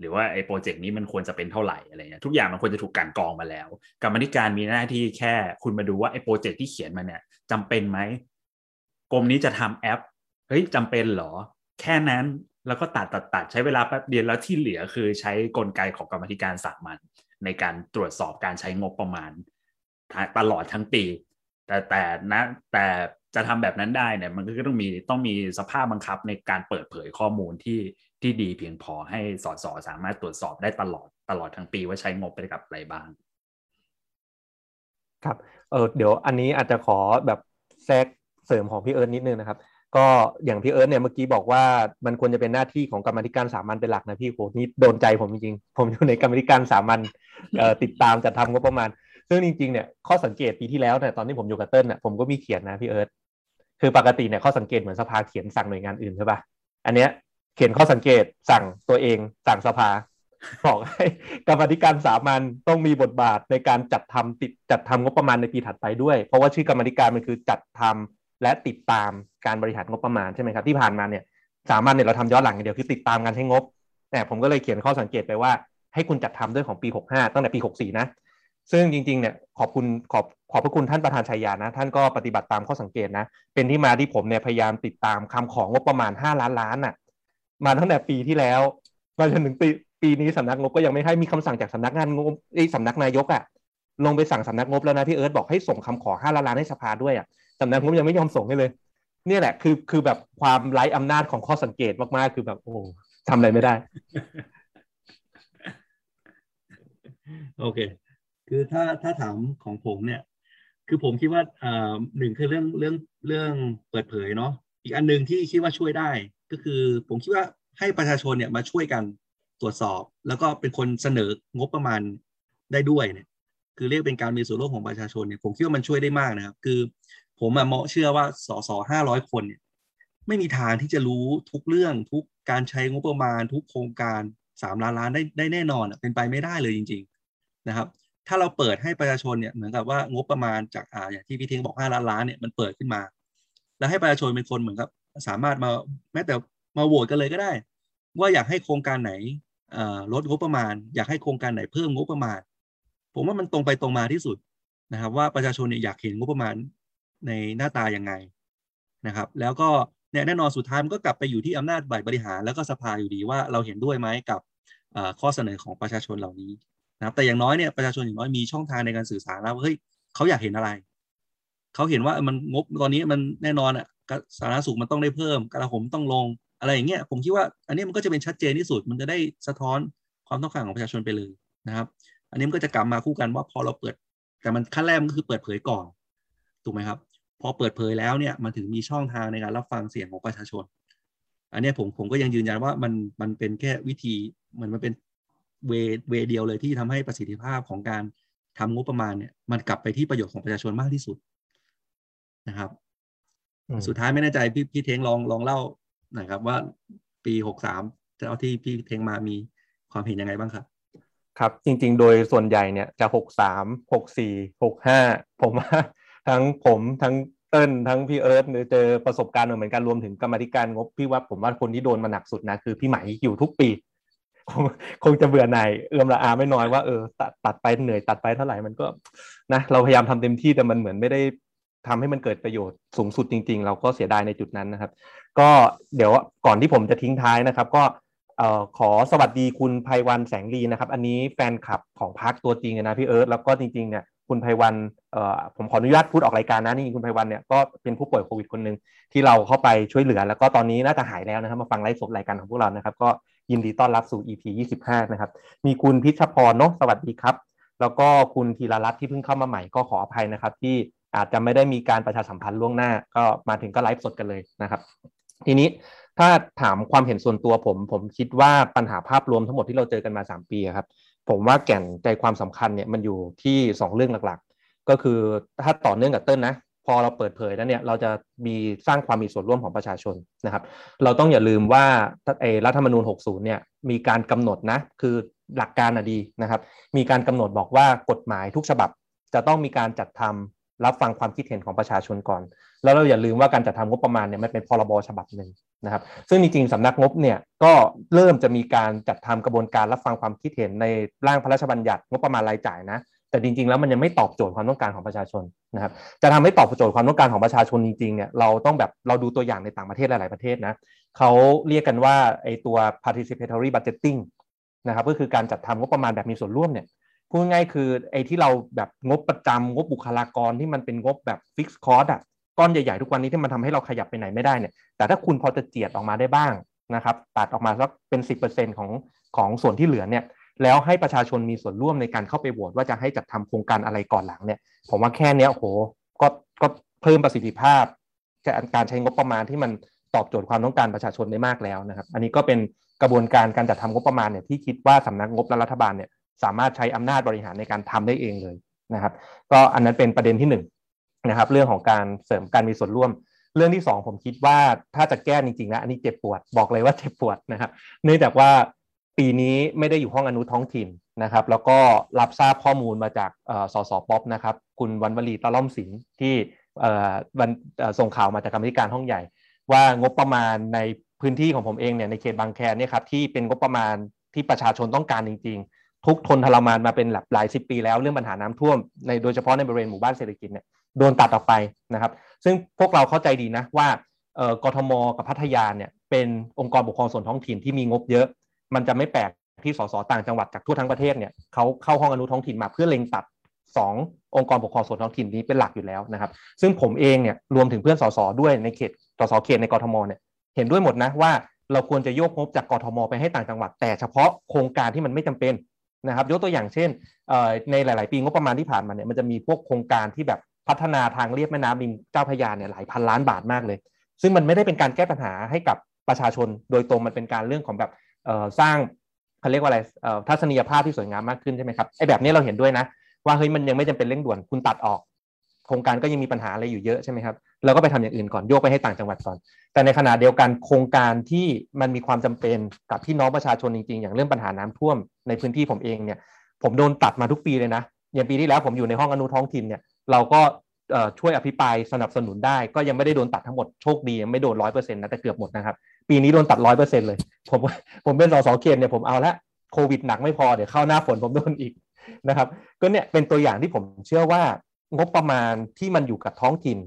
หรือว่าไอ้โปรเจกต์นี้มันควรจะเป็นเท่าไหร่อะไรเงี้ยทุกอย่างมันควรจะถูกกันกองมาแล้ว กรรมธิการมีหน้าที่แค่คุณมาดูว่าไอ้โปรเจกต์ที่เขียนมาเนี่ยจำเป็นไหมกรมนี้จะทำแอปเฮ้ยจำเป็นเหรอ แค่นั้นแล้วก็ตัดตัดตัดใช้เวลาแป๊บเดียวแล้วที่เหลือคือใช้กลไกของกรรมธิการสามัญในการตรวจสอบการใช้งบประมาณตลอดทั้งปี แต่แต่นะแต่ จะทำแบบนั้นได้เนี่ยมันก็ต้องมีต้องมีสภาพบังคับในการเปิดเผยข้อมูลที่ที่ดีเพียงพอให้สอสอสามารถตรวจสอบได้ตลอดตลอดทั้งปีว่าใช้งบไปกับอะไรบ้าง ครับเออเดี๋ยวอันนี้อาจจะขอแบบแทรกเสริมของพี่เอิร์นนิดนึงนะครับก็อย่างพี่เอิร์ธเนี่ยเมื่อกี้บอกว่ามันควรจะเป็นหน้าที่ของกรรมธิการสามัญเป็นหลักนะพี่โหนี่โดนใจผมจริงผมอยู่ในกรรมธิการสามัญติดตามจัดทำงบประมาณ ซึ่งจริงๆเนี่ยข้อสังเกตปีที่แล้วเนี่ยตอนที่ผมอยู่กับเติ้ลเนี่ยผมก็มีเขียนนะพี่เอิร์ธคือปกติเนี่ยข้อสังเกตเหมือนสภาเขียนสั่งหน่วยงานอื่นใช่ปะอันเนี้ยเขียนข้อสังเกตสั่งตัวเองสั่งสภาบอกให้กรรมธิการสามัญต้องมีบทบาทในการจัดทำติดจัดทำงบประมาณในปีถัดไปด้วย เพราะว่าชื่อกรรมธิการมันคือจัดทำและติดตามการบริหารงบประมาณใช่ไหมครับที่ผ่านมาเนี่ยสามัญเนี่ยเราทำย้อนหลังอย่างเดียวคือติดตามการใช้งบแต่ผมก็เลยเขียนข้อสังเกตไปว่าให้คุณจัดทำด้วยของปี 65 ตั้งแต่ปี 64 นะ ซึ่งจริงๆเนี่ยขอบคุณขอบขอบพระคุณท่านประธานชัยยานะ ท่านก็ปฏิบัติตามข้อสังเกตนะ เป็นที่มาที่ผมเนี่ยพยายามติดตามคำของงบประมาณ 5 ล้านล้านน่ะ มาตั้งแต่ปีที่แล้วมาจนถึงปีปีนี้สำนักงบก็ยังไม่ให้มีคำสั่งจากสำนักงานงบไอ้สำนักนายกอะลงไปสั่งสำนักงบแล้วนะพี่เอิร์ธบอกให้ส่งคำขอ5ล้านล้านให้สภาด้วยอะสำนักงบยังไม่ยอมส่งให้เลย เนี่ยแหละคือคือแบบความไร้อำนาจของข้อสังเกตมากๆ คือแบบโอ้ทำอะไรไม่ได้ โอเค คือถ้าถ้าถามของผมเนี่ย คือผมคิดว่าอ่าหนึ่งคือเรื่องเรื่องเรื่องเปิดเผยเนาะอีกอันหนึ่งที่คิดว่าช่วยได้ ก็คือผมคิดว่าให้ประชาชนเนี่ยมาช่วยกันตรวจสอบ แล้วก็เป็นคนเสนองบประมาณได้ด้วยเนี่ยคือเรียกเป็นการมีส่วนร่วมของประชาชนเนี่ยผมคิดว่ามันช่วยได้มากนะครับ คือผมอะเมองเชื่อว่าสสห้าร้อยคนเนี่ยไม่มีทางที่จะรู้ทุกเรื่องทุกการใช้งบประมาณ ทุกโครงการสามล้านล้านได้ได้แน่นอนอะเป็นไปไม่ได้เลยจริง ๆ นะครับ ถ้าเราเปิดให้ประชาชนเนี่ยเหมือนกับว่างบประมาณจากอ่าอย่างที่พี่เทงบอกห้าล้านล้านเนี่ยมันเปิดขึ้นมา แล้วให้ประชาชนเป็นคนเหมือนกับ สามารถมาแม้แต่มาโหวตกันเลยก็ได้ ว่าอยากให้โครงการไหนลดงบประมาณ อยากให้โครงการไหนเพิ่มงบประมาณ ผมว่ามันตรงไปตรงมาที่สุดนะครับ ว่าประชาชนเนี่ยอยากเห็นงบประมาณในหน้าตายังไงนะครับ แล้วก็แน่นอนสุดท้ายมันก็กลับไปอยู่ที่อำนาจฝ่ายบริหารแล้วก็สภาอยู่ดีว่าเราเห็นด้วยไหมกับข้อเสนอของประชาชนเหล่านี้ นะครับแต่อย่างน้อยเนี่ยประชาชนอย่างน้อยมีช่องทางในการสื่อสารแล้วเฮ้ยเขาอยากเห็นอะไรเขาเห็นว่ามันงบตอนนี้มันแน่นอนอะสาธารณสุขมันต้องได้เพิ่มกระผมต้องลงอะไรอย่างเงี้ยผมคิดว่าอันนี้มันก็จะเป็นชัดเจนที่สุด มันจะได้สะท้อนความต้องการของประชาชนไปเลยนะครับ อันนี้มันก็จะกลับมาคู่กันว่าพอเราเปิด แต่มันขั้นแรกมันก็คือเปิดเผยก่อนถูกไหมครับ พอเปิดเผยแล้วเนี่ยมันถึงมีช่องทางในการรับฟังเสียงของประชาชน อันนี้ผมผมก็ยังยืนยันว่ามันมันเป็นแค่วิธีเหมือนมันเป็น เวเวเดียวเลยที่ทำให้ประสิทธิภาพของการทำงบประมาณเนี่ยมันกลับไปที่ประโยชน์ของประชาชนมากที่สุดนะครับอืมสุดท้ายไม่แน่ใจพี่พี่เทงลองลองเล่าหน่อยครับว่าปีหกสามเท่าที่พี่เทงมามีความเห็นยังไงบ้างครับครับ จริง ๆ โดยส่วนใหญ่เนี่ยจะหกสามหกสี่หกห้าผมว่าทั้งผมทั้งเติ้ลทั้งพี่เอิร์ธเจอประสบการณ์เหมือนกันรวมถึงกรรมาธิการงบพี่ว่าผมว่าคนที่โดนมาหนักสุดนะคือพี่ไหมอยู่ทุกปี คงคงจะเบื่อหน่ายเอื้อมละอาไม่น้อยว่าเออตัดตัดไปเหนื่อยตัดไปเท่าไหร่มันก็นะเราพยายามทำเต็มที่แต่มันเหมือนไม่ได้ทำให้มันเกิดประโยชน์สูงสุดจริง ๆ เราก็เสียดายในจุดนั้นนะครับ ก็เดี๋ยวก่อนที่ผมจะทิ้งท้ายนะครับ ก็เอ่อขอสวัสดีคุณไพวันแสงลีนะครับ อันนี้แฟนคลับของพักตัวจริงนะพี่เอิร์ธแล้วก็จริงๆเนี่ยคุณไพวันเอ่อผมขออนุญาตพูดออกรายการนะนี่คุณไพวันเนี่ยก็เป็นผู้ป่วยโควิดคนหนึ่งที่เราเข้าไปช่วยเหลือ แล้วก็ตอนนี้น่าจะหายแล้วนะครับ มาฟังไลฟ์สดรายการของพวกเรานะครับ ก็ ยินดีต้อนรับสู่ EP 25 นะครับ มีคุณพิชพรเนาะสวัสดีครับ แล้วก็คุณธีรรัตน์ที่เพิ่งเข้ามาใหม่ก็ขออภัยนะครับ ที่อาจจะไม่ได้มีการประชาสัมพันธ์ล่วงหน้า ก็มาถึงก็ไลฟ์สดกันเลยนะครับ ทีนี้ถ้าถามความเห็นส่วนตัวผม ผมคิดว่าปัญหาภาพรวมทั้งหมดที่เราเจอกันมา 3 ปีครับ ผมว่าแก่นใจความสำคัญเนี่ยมันอยู่ที่ 2 เรื่องหลักๆ ก็คือถ้าต่อเนื่องกับเติ้ลนะ พอเราเปิดเผยแล้วเนี่ยเราจะมีสร้างความมีส่วนร่วมของประชาชนนะครับ เราต้องอย่าลืมว่าไอ้รัฐธรรมนูญ 60 เนี่ยมีการกำหนดนะคือหลักการอะดีนะครับ มีการกำหนดบอกว่ากฎหมายทุกฉบับจะต้องมีการจัดทำรับฟังความคิดเห็นของประชาชนก่อน แล้วเราอย่าลืมว่าการจัดทำงบประมาณเนี่ยมันเป็นพรบฉบับหนึ่งนะครับ ซึ่งจริงๆสำนักงบเนี่ยก็เริ่มจะมีการจัดทำกระบวนการรับฟังความคิดเห็นในร่างพระราชบัญญัติงบประมาณรายจ่ายนะ แต่จริงๆแล้วมันยังไม่ตอบโจทย์ความต้องการของประชาชนนะครับ จะทำให้ตอบโจทย์ความต้องการของประชาชนจริงๆเนี่ยเราต้องแบบเราดูตัวอย่างในต่างประเทศหลายๆประเทศนะเขาเรียกกันว่าไอตัว participatory budgeting นะครับก็คือการจัดทำงบประมาณแบบมีส่วนร่วมเนี่ยพูดง่ายคือไอ้ที่เราแบบงบประจำงบบุคลากรที่มันเป็นงบแบบฟิกซ์คอร์สอะก้อนใหญ่ๆทุกวันนี้ที่มันทำให้เราขยับไปไหนไม่ได้เนี่ยแต่ถ้าคุณพอจะเจียดออกมาได้บ้างนะครับตัดออกมาสักเป็น 10%ของของส่วนที่เหลือเนี่ย แล้วให้ประชาชนมีส่วนร่วมในการเข้าไปโหวตว่าจะให้จัดทำโครงการอะไรก่อนหลังเนี่ยผมว่าแค่เนี้ยโหก็ก็เพิ่มประสิทธิภาพการใช้งบประมาณที่มันตอบโจทย์ความต้องการประชาชนได้มากแล้วนะครับ อันนี้ก็เป็นกระบวนการการจัดทำงบประมาณเนี่ยที่คิดว่าสำนักงบและรัฐบาลเนี่ยสามารถใช้อำนาจบริหารในการทำได้เองเลยนะครับ ก็อันนั้นเป็นประเด็นที่หนึ่งนะครับ เรื่องของการเสริมการมีส่วนร่วม เรื่องที่สองผมคิดว่าถ้าจะแก้จริงๆนะอันนี้เจ็บปวดบอกเลยว่าเจ็บปวดนะครับ เนื่องจากว่า ปีนี้ไม่ได้อยู่ห้องอนุท้องถิ่นนะครับ แล้วก็รับทราบข้อมูลมาจากสสป๊อปนะครับ คุณวันวลีตะล่อมสินที่วันส่งข่าวมาจากกรรมธิการห้องใหญ่ ว่างบประมาณในพื้นที่ของผมเองเนี่ยในเขตบางแคเนี่ยครับที่เป็นงบประมาณที่ประชาชนต้องการจริงทุกทนทรมานมาเป็นหลายสิบปีแล้วเรื่องปัญหาน้ำท่วมในโดยเฉพาะในบริเวณหมู่บ้านเศรษฐกิจเนี่ยโดนตัดออกไปนะครับ ซึ่งพวกเราเข้าใจดีนะว่ากทมกับพัทยาเนี่ยเป็นองค์กรปกครองส่วนท้องถิ่นที่มีงบเยอะ มันจะไม่แปลกที่สสต่างจังหวัดจากทั่วทั้งประเทศเนี่ยเขาเข้าห้องอนุท้องถิ่นมาเพื่อเล็งตัด2ององค์กรปกครองส่วนท้องถิ่นนี้เป็นหลักอยู่แล้วนะครับ ซึ่งผมเองเนี่ยรวมถึงเพื่อนสสด้วยในเขตสสเขตในกรทมเนี่ยเห็นด้วยหมดนะว่าเราควรจะโยกงบจากกรทม ไปให้ต่างจังหวัด แต่เฉพาะโครงการที่มันไม่จำเป็นนะครับ ยกตัวอย่างเช่นในหลาย ๆ ปีงบประมาณที่ผ่านมาเนี่ยมันจะมีพวกโครงการที่แบบพัฒนาทางเรียบแม่น้ำริมเจ้าพระยาเนี่ยหลายพันล้านบาทมากเลย ซึ่งมันไม่ได้เป็นการแก้ปัญหาให้กับประชาชนโดยตรงมันเป็นการเรื่องของแบบ สร้างเขาเรียกว่าอะไรทัศนียภาพที่สวยงามมากขึ้นใช่ไหมครับไอ้แบบนี้เราเห็นด้วยนะ ว่าเฮ้ยมันยังไม่จำเป็นเร่งด่วนคุณตัดออก โครงการก็ยังมีปัญหาอะไรอยู่เยอะใช่ไหมครับเราก็ไปทำอย่างอื่นก่อนโยกไปให้ต่างจังหวัดก่อน แต่ในขณะเดียวกันโครงการที่มันมีความจำเป็นกับพี่น้องประชาชนจริงๆ อย่างเรื่องปัญหาน้ำท่วมในพื้นที่ผมเองเนี่ยผมโดนตัดมาทุกปีเลยนะอย่างปีที่แล้วผมอยู่ในห้องอนุท้องถิ่นเนี่ยเราก็ช่วยอภิปรายสนับสนุนได้ ก็ยังไม่ได้โดนตัดทั้งหมดโชคดียังไม่โดนร้อยเปอร์เซ็นต์นะแต่เกือบหมดนะครับ ปีนี้โดนตัดร้อยเปอร์เซ็นต์เลย ผมผมเป็นสสเขตเนี่ยผมเอาละโควิดหนักไม่พอเดี๋ยวเข้าหน้าฝนผมโดนอีกนะครับ ก็เนี่ยเป็นตัวอย่างที่ผมเชื่อว่างบประมาณที่มันอยู่กับท้องถิ่น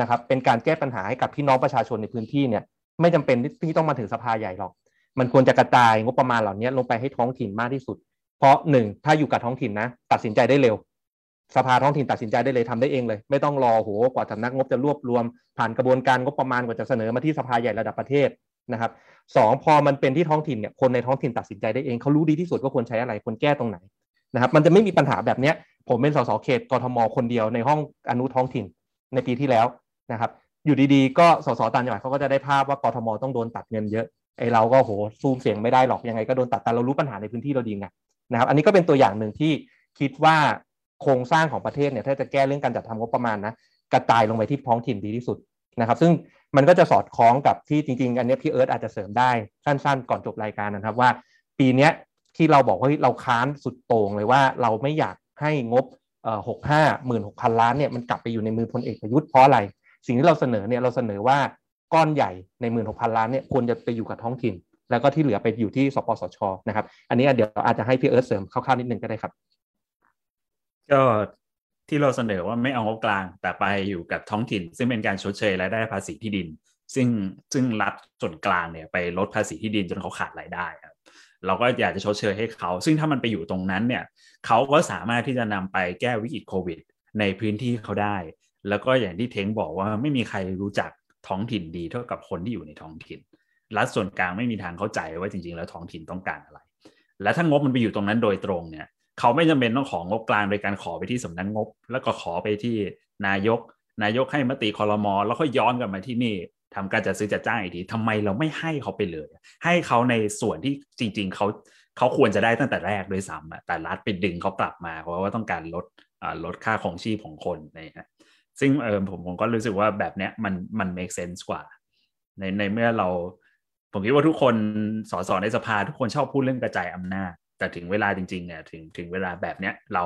นะครับ เป็นการแก้ปัญหาให้กับพี่น้องประชาชนในพื้นที่เนี่ย ไม่จำเป็นที่ต้องมาถึงสภาใหญ่หรอก มันควรจะกระจายงบประมาณเหล่านี้ลงไปให้ท้องถิ่นมากที่สุด เพราะหนึ่งถ้าอยู่กับท้องถิ่นนะ ตัดสินใจได้เร็ว สภาท้องถิ่นตัดสินใจได้เลยทำได้เองเลย ไม่ต้องรอโหกว่าสำนักงบจะรวบรวม ผ่านกระบวนการงบประมาณกว่าจะเสนอมาที่สภาใหญ่ระดับประเทศ นะครับสองพอมันเป็นที่ท้องถิ่นเนี่ยคนในท้องถิ่นตัดสินใจได้เองเขารู้ดีที่สุดว่าควรใช้อะไรควรแก้ตรงไหนนะครับ มันจะไม่มีปัญหาแบบเนี้ย ผมเป็นสสเขตกทมคนเดียวในห้องอนุท้องถิ่นในปีที่แล้วนะครับ อยู่ดีๆ ก็สสต่างจังหวัดเขาก็จะได้ภาพว่ากทมต้องโดนตัดเงินเยอะไอเราก็โหซูมเสียงไม่ได้หรอกยังไงก็โดนตัดแต่เรารู้ปัญหาในพื้นที่เราดีไงนะครับ อันนี้ก็เป็นตัวอย่างหนึ่งที่คิดว่าโครงสร้างของประเทศเนี่ยถ้าจะแก้เรื่องการจัดทำงบประมาณนะกระจายลงไปที่ท้องถิ่นดีที่สุดนะครับ ซึ่ง มันก็จะสอดคล้องกับที่จริง ๆ อันนี้พี่เอิร์ธอาจจะเสริมได้สั้น ๆ ก่อนจบรายการนะครับว่า ปีนี้ที่เราบอกว่าเราค้านสุดโต่งเลยว่าเราไม่อยากให้งบหกห้าหมื่นหกพันล้านเนี่ยมันกลับไปอยู่ในมือพลเอกประยุทธ์เพราะอะไร สิ่งที่เราเสนอเนี่ยเราเสนอว่าก้อนใหญ่ในหมื่นหกพันล้านเนี่ยควรจะไปอยู่กับท้องถิ่น แล้วก็ที่เหลือไปอยู่ที่สปสชนะครับ อันนี้เดี๋ยวอาจจะให้พี่เอิร์ธเสริมคร่าวๆนิดนึงก็ได้ครับ ก็ ที่เราเสนอว่าไม่เอางบกลาง แต่ไปอยู่กับท้องถิ่น ซึ่งเป็นการชดเชยรายได้ภาษีที่ดิน ซึ่งซึ่งรัฐส่วนกลางเนี่ยไปลดภาษีที่ดินจนเขาขาดรายได้ครับเราก็อยากจะชดเชยให้เขา ซึ่งถ้ามันไปอยู่ตรงนั้นเนี่ยเขาก็สามารถที่จะนำไปแก้วิกฤตโควิด ในพื้นที่เขาได้ แล้วก็อย่างที่เทงบอกว่าไม่มีใครรู้จักท้องถิ่นดีเท่ากับคนที่อยู่ในท้องถิ่น รัฐส่วนกลางไม่มีทางเข้าใจว่าจริง ๆ แล้วท้องถิ่นต้องการอะไร และถ้างบมันไปอยู่ตรงนั้นโดยตรงเนี่ย เขาไม่จำเป็นต้องของงบกลางโดยการขอไปที่สำนักงงบ แล้วก็ขอไปที่นายก นายกให้มติคอรมอแล้วก็ย้อนกลับมาที่นี่ทำการจัดซื้อจัดจ้างอีกทีทำไมเราไม่ให้เขาไปเลย ให้เขาในส่วนที่จริง ๆเขาเขาควรจะได้ตั้งแต่แรกด้วยซ้ำแต่รัฐไปดึงเขากลับมา เพราะว่าต้องการลดลดค่าของชีพของคนนะฮะซึ่งเออผมผมก็รู้สึกว่าแบบเนี้ยมันมัน make sense กว่า ในในเมื่อเรา ผมคิดว่าทุกคนสสในสภาทุกคนชอบพูดเรื่องกระจายอำนาจ แต่ถึงเวลาจริงๆเนี่ยถึงถึงเวลาแบบเนี้ยเรา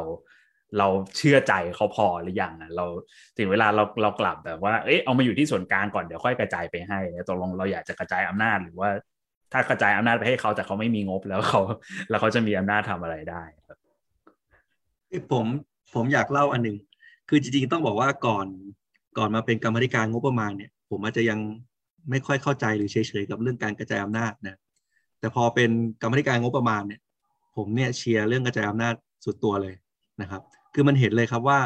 เราเชื่อใจเขาพอหรือยังอะเราถึงเวลาเราเรากลับแบบว่าเอ๊ะเอามาอยู่ที่ส่วนกลางก่อนเดี๋ยวค่อยกระจายไปให้ตกลงเราอยากจะกระจายอำนาจหรือว่า ถ้ากระจายอำนาจไปให้เขาแต่เขาไม่มีงบแล้วเขาแล้วเขาจะมีอำนาจทำอะไรได้ครับผมผมอยากเล่าอันหนึ่งคือจริงๆต้องบอกว่าก่อนก่อนมาเป็นกรรมธิการงบประมาณเนี่ย ผมอาจจะยังไม่ค่อยเข้าใจหรือเฉยๆกับเรื่องการกระจายอำนาจนะแต่พอเป็นกรรมธิการงบประมาณเนี่ย ผมเนี่ยเชียร์เรื่องกระจายอำนาจสุดตัวเลยนะครับ คือมันเห็นเลยครับว่า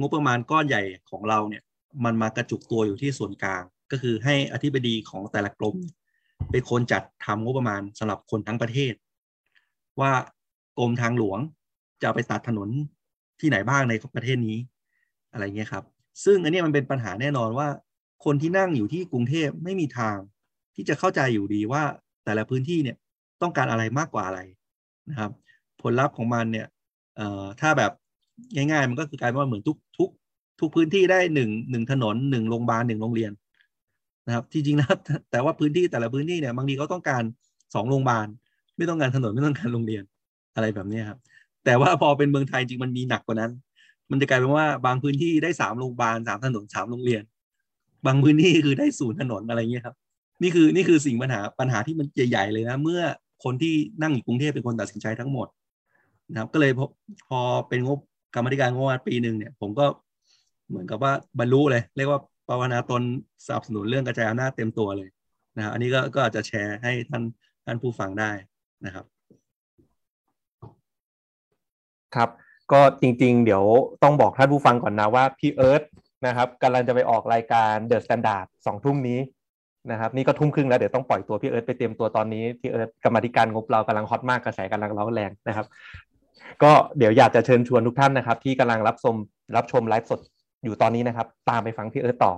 งบประมาณก้อนใหญ่ของเราเนี่ยมันมากระจุกตัวอยู่ที่ส่วนกลาง ก็คือให้อธิบดีของแต่ละกรมเป็นคนจัดทำงบประมาณสำหรับคนทั้งประเทศ ว่ากรมทางหลวงจะไปตัดถนนที่ไหนบ้างในประเทศนี้ อะไรเงี้ยครับ ซึ่งอันนี้มันเป็นปัญหาแน่นอนว่า คนที่นั่งอยู่ที่กรุงเทพไม่มีทาง ที่จะเข้าใจอยู่ดีว่าแต่ละพื้นที่เนี่ยต้องการอะไรมากกว่าอะไร นะครับ ผลลัพธ์ของมันเนี่ยถ้าแบบง่าย ๆ มันก็คือกลายเป็นว่าเหมือนทุกทุกทุกพื้นที่ได้หนึ่งหนึ่งถนนหนึ่งโรงพยาบาลหนึ่งโรงเรียนนะครับจริงๆนะแต่ว่าพื้นที่แต่ละพื้นที่เนี่ยบางทีเขาต้องการสองโรงพยาบาลไม่ต้องการถนนไม่ต้องการโรงเรียนอะไรแบบนี้ครับ แต่ว่าพอเป็นเมืองไทยจริงมันมีหนักกว่านั้น มันจะกลายเป็นว่าบางพื้นที่ได้สามโรงพยาบาลสามถนนสามโรงเรียน บางพื้นที่คือได้ศูนย์ถนนอะไรเงี้ยครับ นี่คือนี่คือสิ่งปัญหาปัญหาที่มันใหญ่ๆเลยนะ เมื่อ คนที่นั่งอยู่กรุงเทพเป็นคนตัดสินใจทั้งหมดนะครับ ก็เลยพอพอเป็นงบกรรมธิการงบประมาณปีหนึ่งเนี่ย ผมก็เหมือนกับว่าบรรลุเลย เรียกว่าภาวนาตนสนับสนุนเรื่องกระจายอำนาจเต็มตัวเลยนะครับอันนี้ก็ก็อาจจะแชร์ให้ท่านท่านผู้ฟังได้นะครับ ครับ ก็จริง ๆ เดี๋ยวต้องบอกท่านผู้ฟังก่อนนะว่าพี่เอิร์ธนะครับกำลังจะไปออกรายการ The Standard สองทุ่มนี้ นะครับนี่ก็ทุ่มครึ่งแล้วเดี๋ยวต้องปล่อยตัวพี่เอิร์ธไปเตรียมตัวตอนนี้พี่เอิร์ธกรรมธิการงบเรากำลังฮอตมากกระแสกำลังร้อนแรงนะครับ ก็เดี๋ยวอยากจะเชิญชวนทุกท่านนะครับ ที่กำลังรับชมรับชมไลฟ์สดอยู่ตอนนี้นะครับ ตามไปฟังพี่เอิร์ธต่อ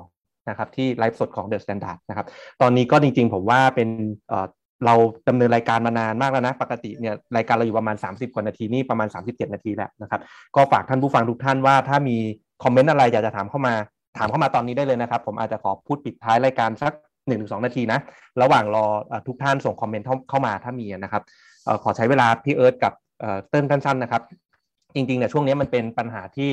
นะครับ ที่ไลฟ์สดของ The Standard นะครับ ตอนนี้ก็จริงๆผมว่าเป็นเราดำเนินรายการมานานมากแล้วนะ ปกติเนี่ยรายการเราอยู่ประมาณ 30 กว่านาทีนี่ประมาณ 37 นาทีแล้วนะครับ ก็ฝากท่านผู้ฟังทุกท่านว่าถ้ามีคอมเมนต์อะไรอยากจะถามเข้ามา ถามเข้ามาตอนนี้ได้เลยนะครับ ผมอาจจะขอพูดปิดท้ายรายการสัก 1นถึงสองนาทีนะ ระหว่างรออทุกท่านส่งคอมเมนต์เข้ามาถ้ามีนะครับอขอใช้เวลาพี่เอิร์ธกับเติ้ลสั้นๆนะครับ จริงๆเนี่ยช่วงนี้มันเป็นปัญหาที่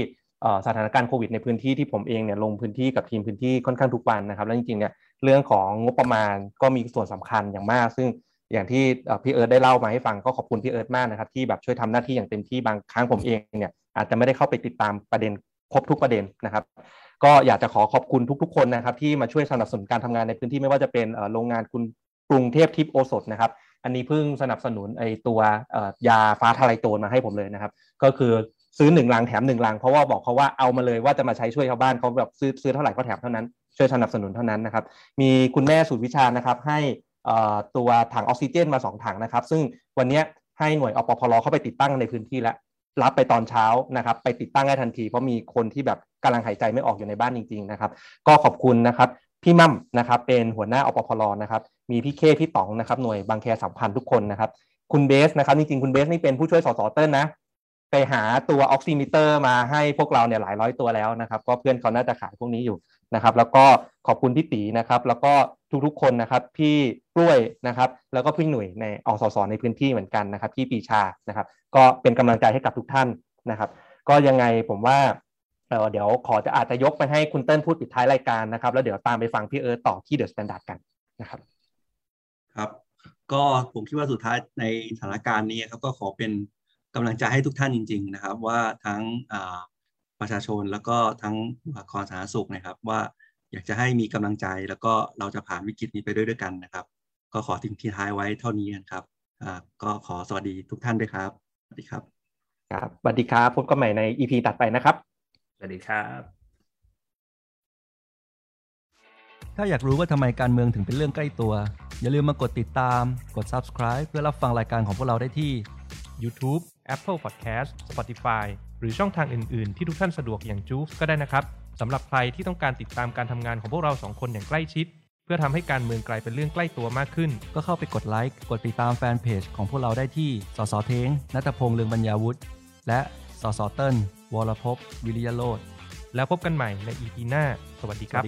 สถานการณ์โควิดในพื้นที่ที่ผมเองเนี่ยลงพื้นที่กับทีมพื้นที่ค่อนข้างทุกวันนะครับ แล้วจริงๆเนี่ยเรื่องของงบประมาณก็มีส่วนสำคัญอย่างมาก ซึ่งอย่างที่พี่เอิร์ธได้เล่ามาให้ฟังก็ขอบคุณพี่เอิร์ธมากนะครับที่แบบช่วยทำหน้าที่อย่างเต็มที่บางครั้งผมเองเนี่ยอาจจะไม่ได้เข้าไปติดตามประเด็นครบทุกประเด็นนะครับ ก็อยากจะขอขอบคุณทุก ๆ คนนะครับที่มาช่วยสนับสนุนการทำงานในพื้นที่ไม่ว่าจะเป็นโรงงานคุณกรุงเทพทิพย์โอสถนะครับ อันนี้เพิ่งสนับสนุนไอตัวยาฟ้าทลายโจรมาให้ผมเลยนะครับ ก็คือซื้อหนึ่งลังแถมหนึ่งลังเพราะว่าบอกเขาว่าเอามาเลยว่าจะมาใช้ช่วยชาวบ้านเขาแบบซื้อซื้อเท่าไหร่ก็แถมเท่านั้นช่วยสนับสนุนเท่านั้นนะครับ มีคุณแม่สูตรวิชานะครับ ให้ตัวถังออกซิเจนมาสองถังนะครับ ซึ่งวันนี้ให้หน่วยอปพลเข้าไปติดตั้งในพื้นที่แล้วรับไปตอนเช้านะครับ ไปติดตั้งได้ทันทีเพราะมีคนที่แบบ กำลังหายใจไม่ออกอยู่ในบ้านจริงๆนะครับก็ขอบคุณนะครับพี่มั่มนะครับเป็นหัวหน้าอปพรนะครับมีพี่เคพี่ต๋องนะครับหน่วยบางแคสัมพันธ์ทุกคนนะครับคุณเบสนะครับจริงๆคุณเบสนี่เป็นผู้ช่วยสสเติ้ลนะไปหาตัว oximeter มาให้พวกเราเนี่ยหลายร้อยตัวแล้วนะครับ ก็เพื่อนเขาน่าจะขายพวกนี้อยู่นะครับ แล้วก็ขอบคุณพี่ตีนะครับ แล้วก็ทุกๆคนนะครับ พี่กล้วยนะครับ แล้วก็พี่หน่วยในอสสในพื้นที่เหมือนกันนะครับ พี่ปีชานะครับ ก็เป็นกำลังใจให้กับทุกท่านนะครับ ก็ยังไงผมว่า เอ่อเดี๋ยวขอจะอาจจะยกไปให้คุณเติ้ลพูดปิดท้ายรายการนะครับ แล้วเดี๋ยวตามไปฟังพี่เอิร์ธต่อที่ The Standard กันนะครับ ครับ ก็ผมคิดว่าสุดท้ายในสถานการณ์นี้ครับก็ขอเป็นกำลังใจให้ทุกท่านจริง ๆ นะครับ ว่าทั้งอ่าประชาชนแล้วก็ทั้งบุคลากรสาธารณสุขนะครับ ว่าอยากจะให้มีกำลังใจแล้วก็เราจะผ่านวิกฤตนี้ไปด้วยด้วยกันนะครับ ก็ขอทิ้งที่ท้ายไว้เท่านี้นะครับอ่าก็ขอสวัสดีทุกท่านด้วยครับสวัสดีครับ ครับสวัสดีครับพบกันใหม่ใน EP ตัดไปนะครับ สวัสดีครับ ถ้าอยากรู้ว่าทำไมการเมืองถึงเป็นเรื่องใกล้ตัว อย่าลืมมากดติดตาม กด subscribe เพื่อรับฟังรายการของพวกเราได้ที่ YouTube Apple Podcast Spotify หรือช่องทางอื่น ๆ ที่ทุกท่านสะดวกอย่างจูฟก็ได้นะครับสำหรับใครที่ต้องการติดตามการทำงานของพวกเราสองคนอย่างใกล้ชิด เพื่อทำให้การเมืองกลายเป็นเรื่องใกล้ตัวมากขึ้น ก็เข้าไปกดไลค์ กดติดตามแฟนเพจของพวกเราได้ที่ สสเทงนัตพงษ์เลืองบรรยาวุฒิ และ สสเติ้ล วรพวิริยโลดแล้วพบกันใหม่ในอีพีหน้า สวัสดีครับ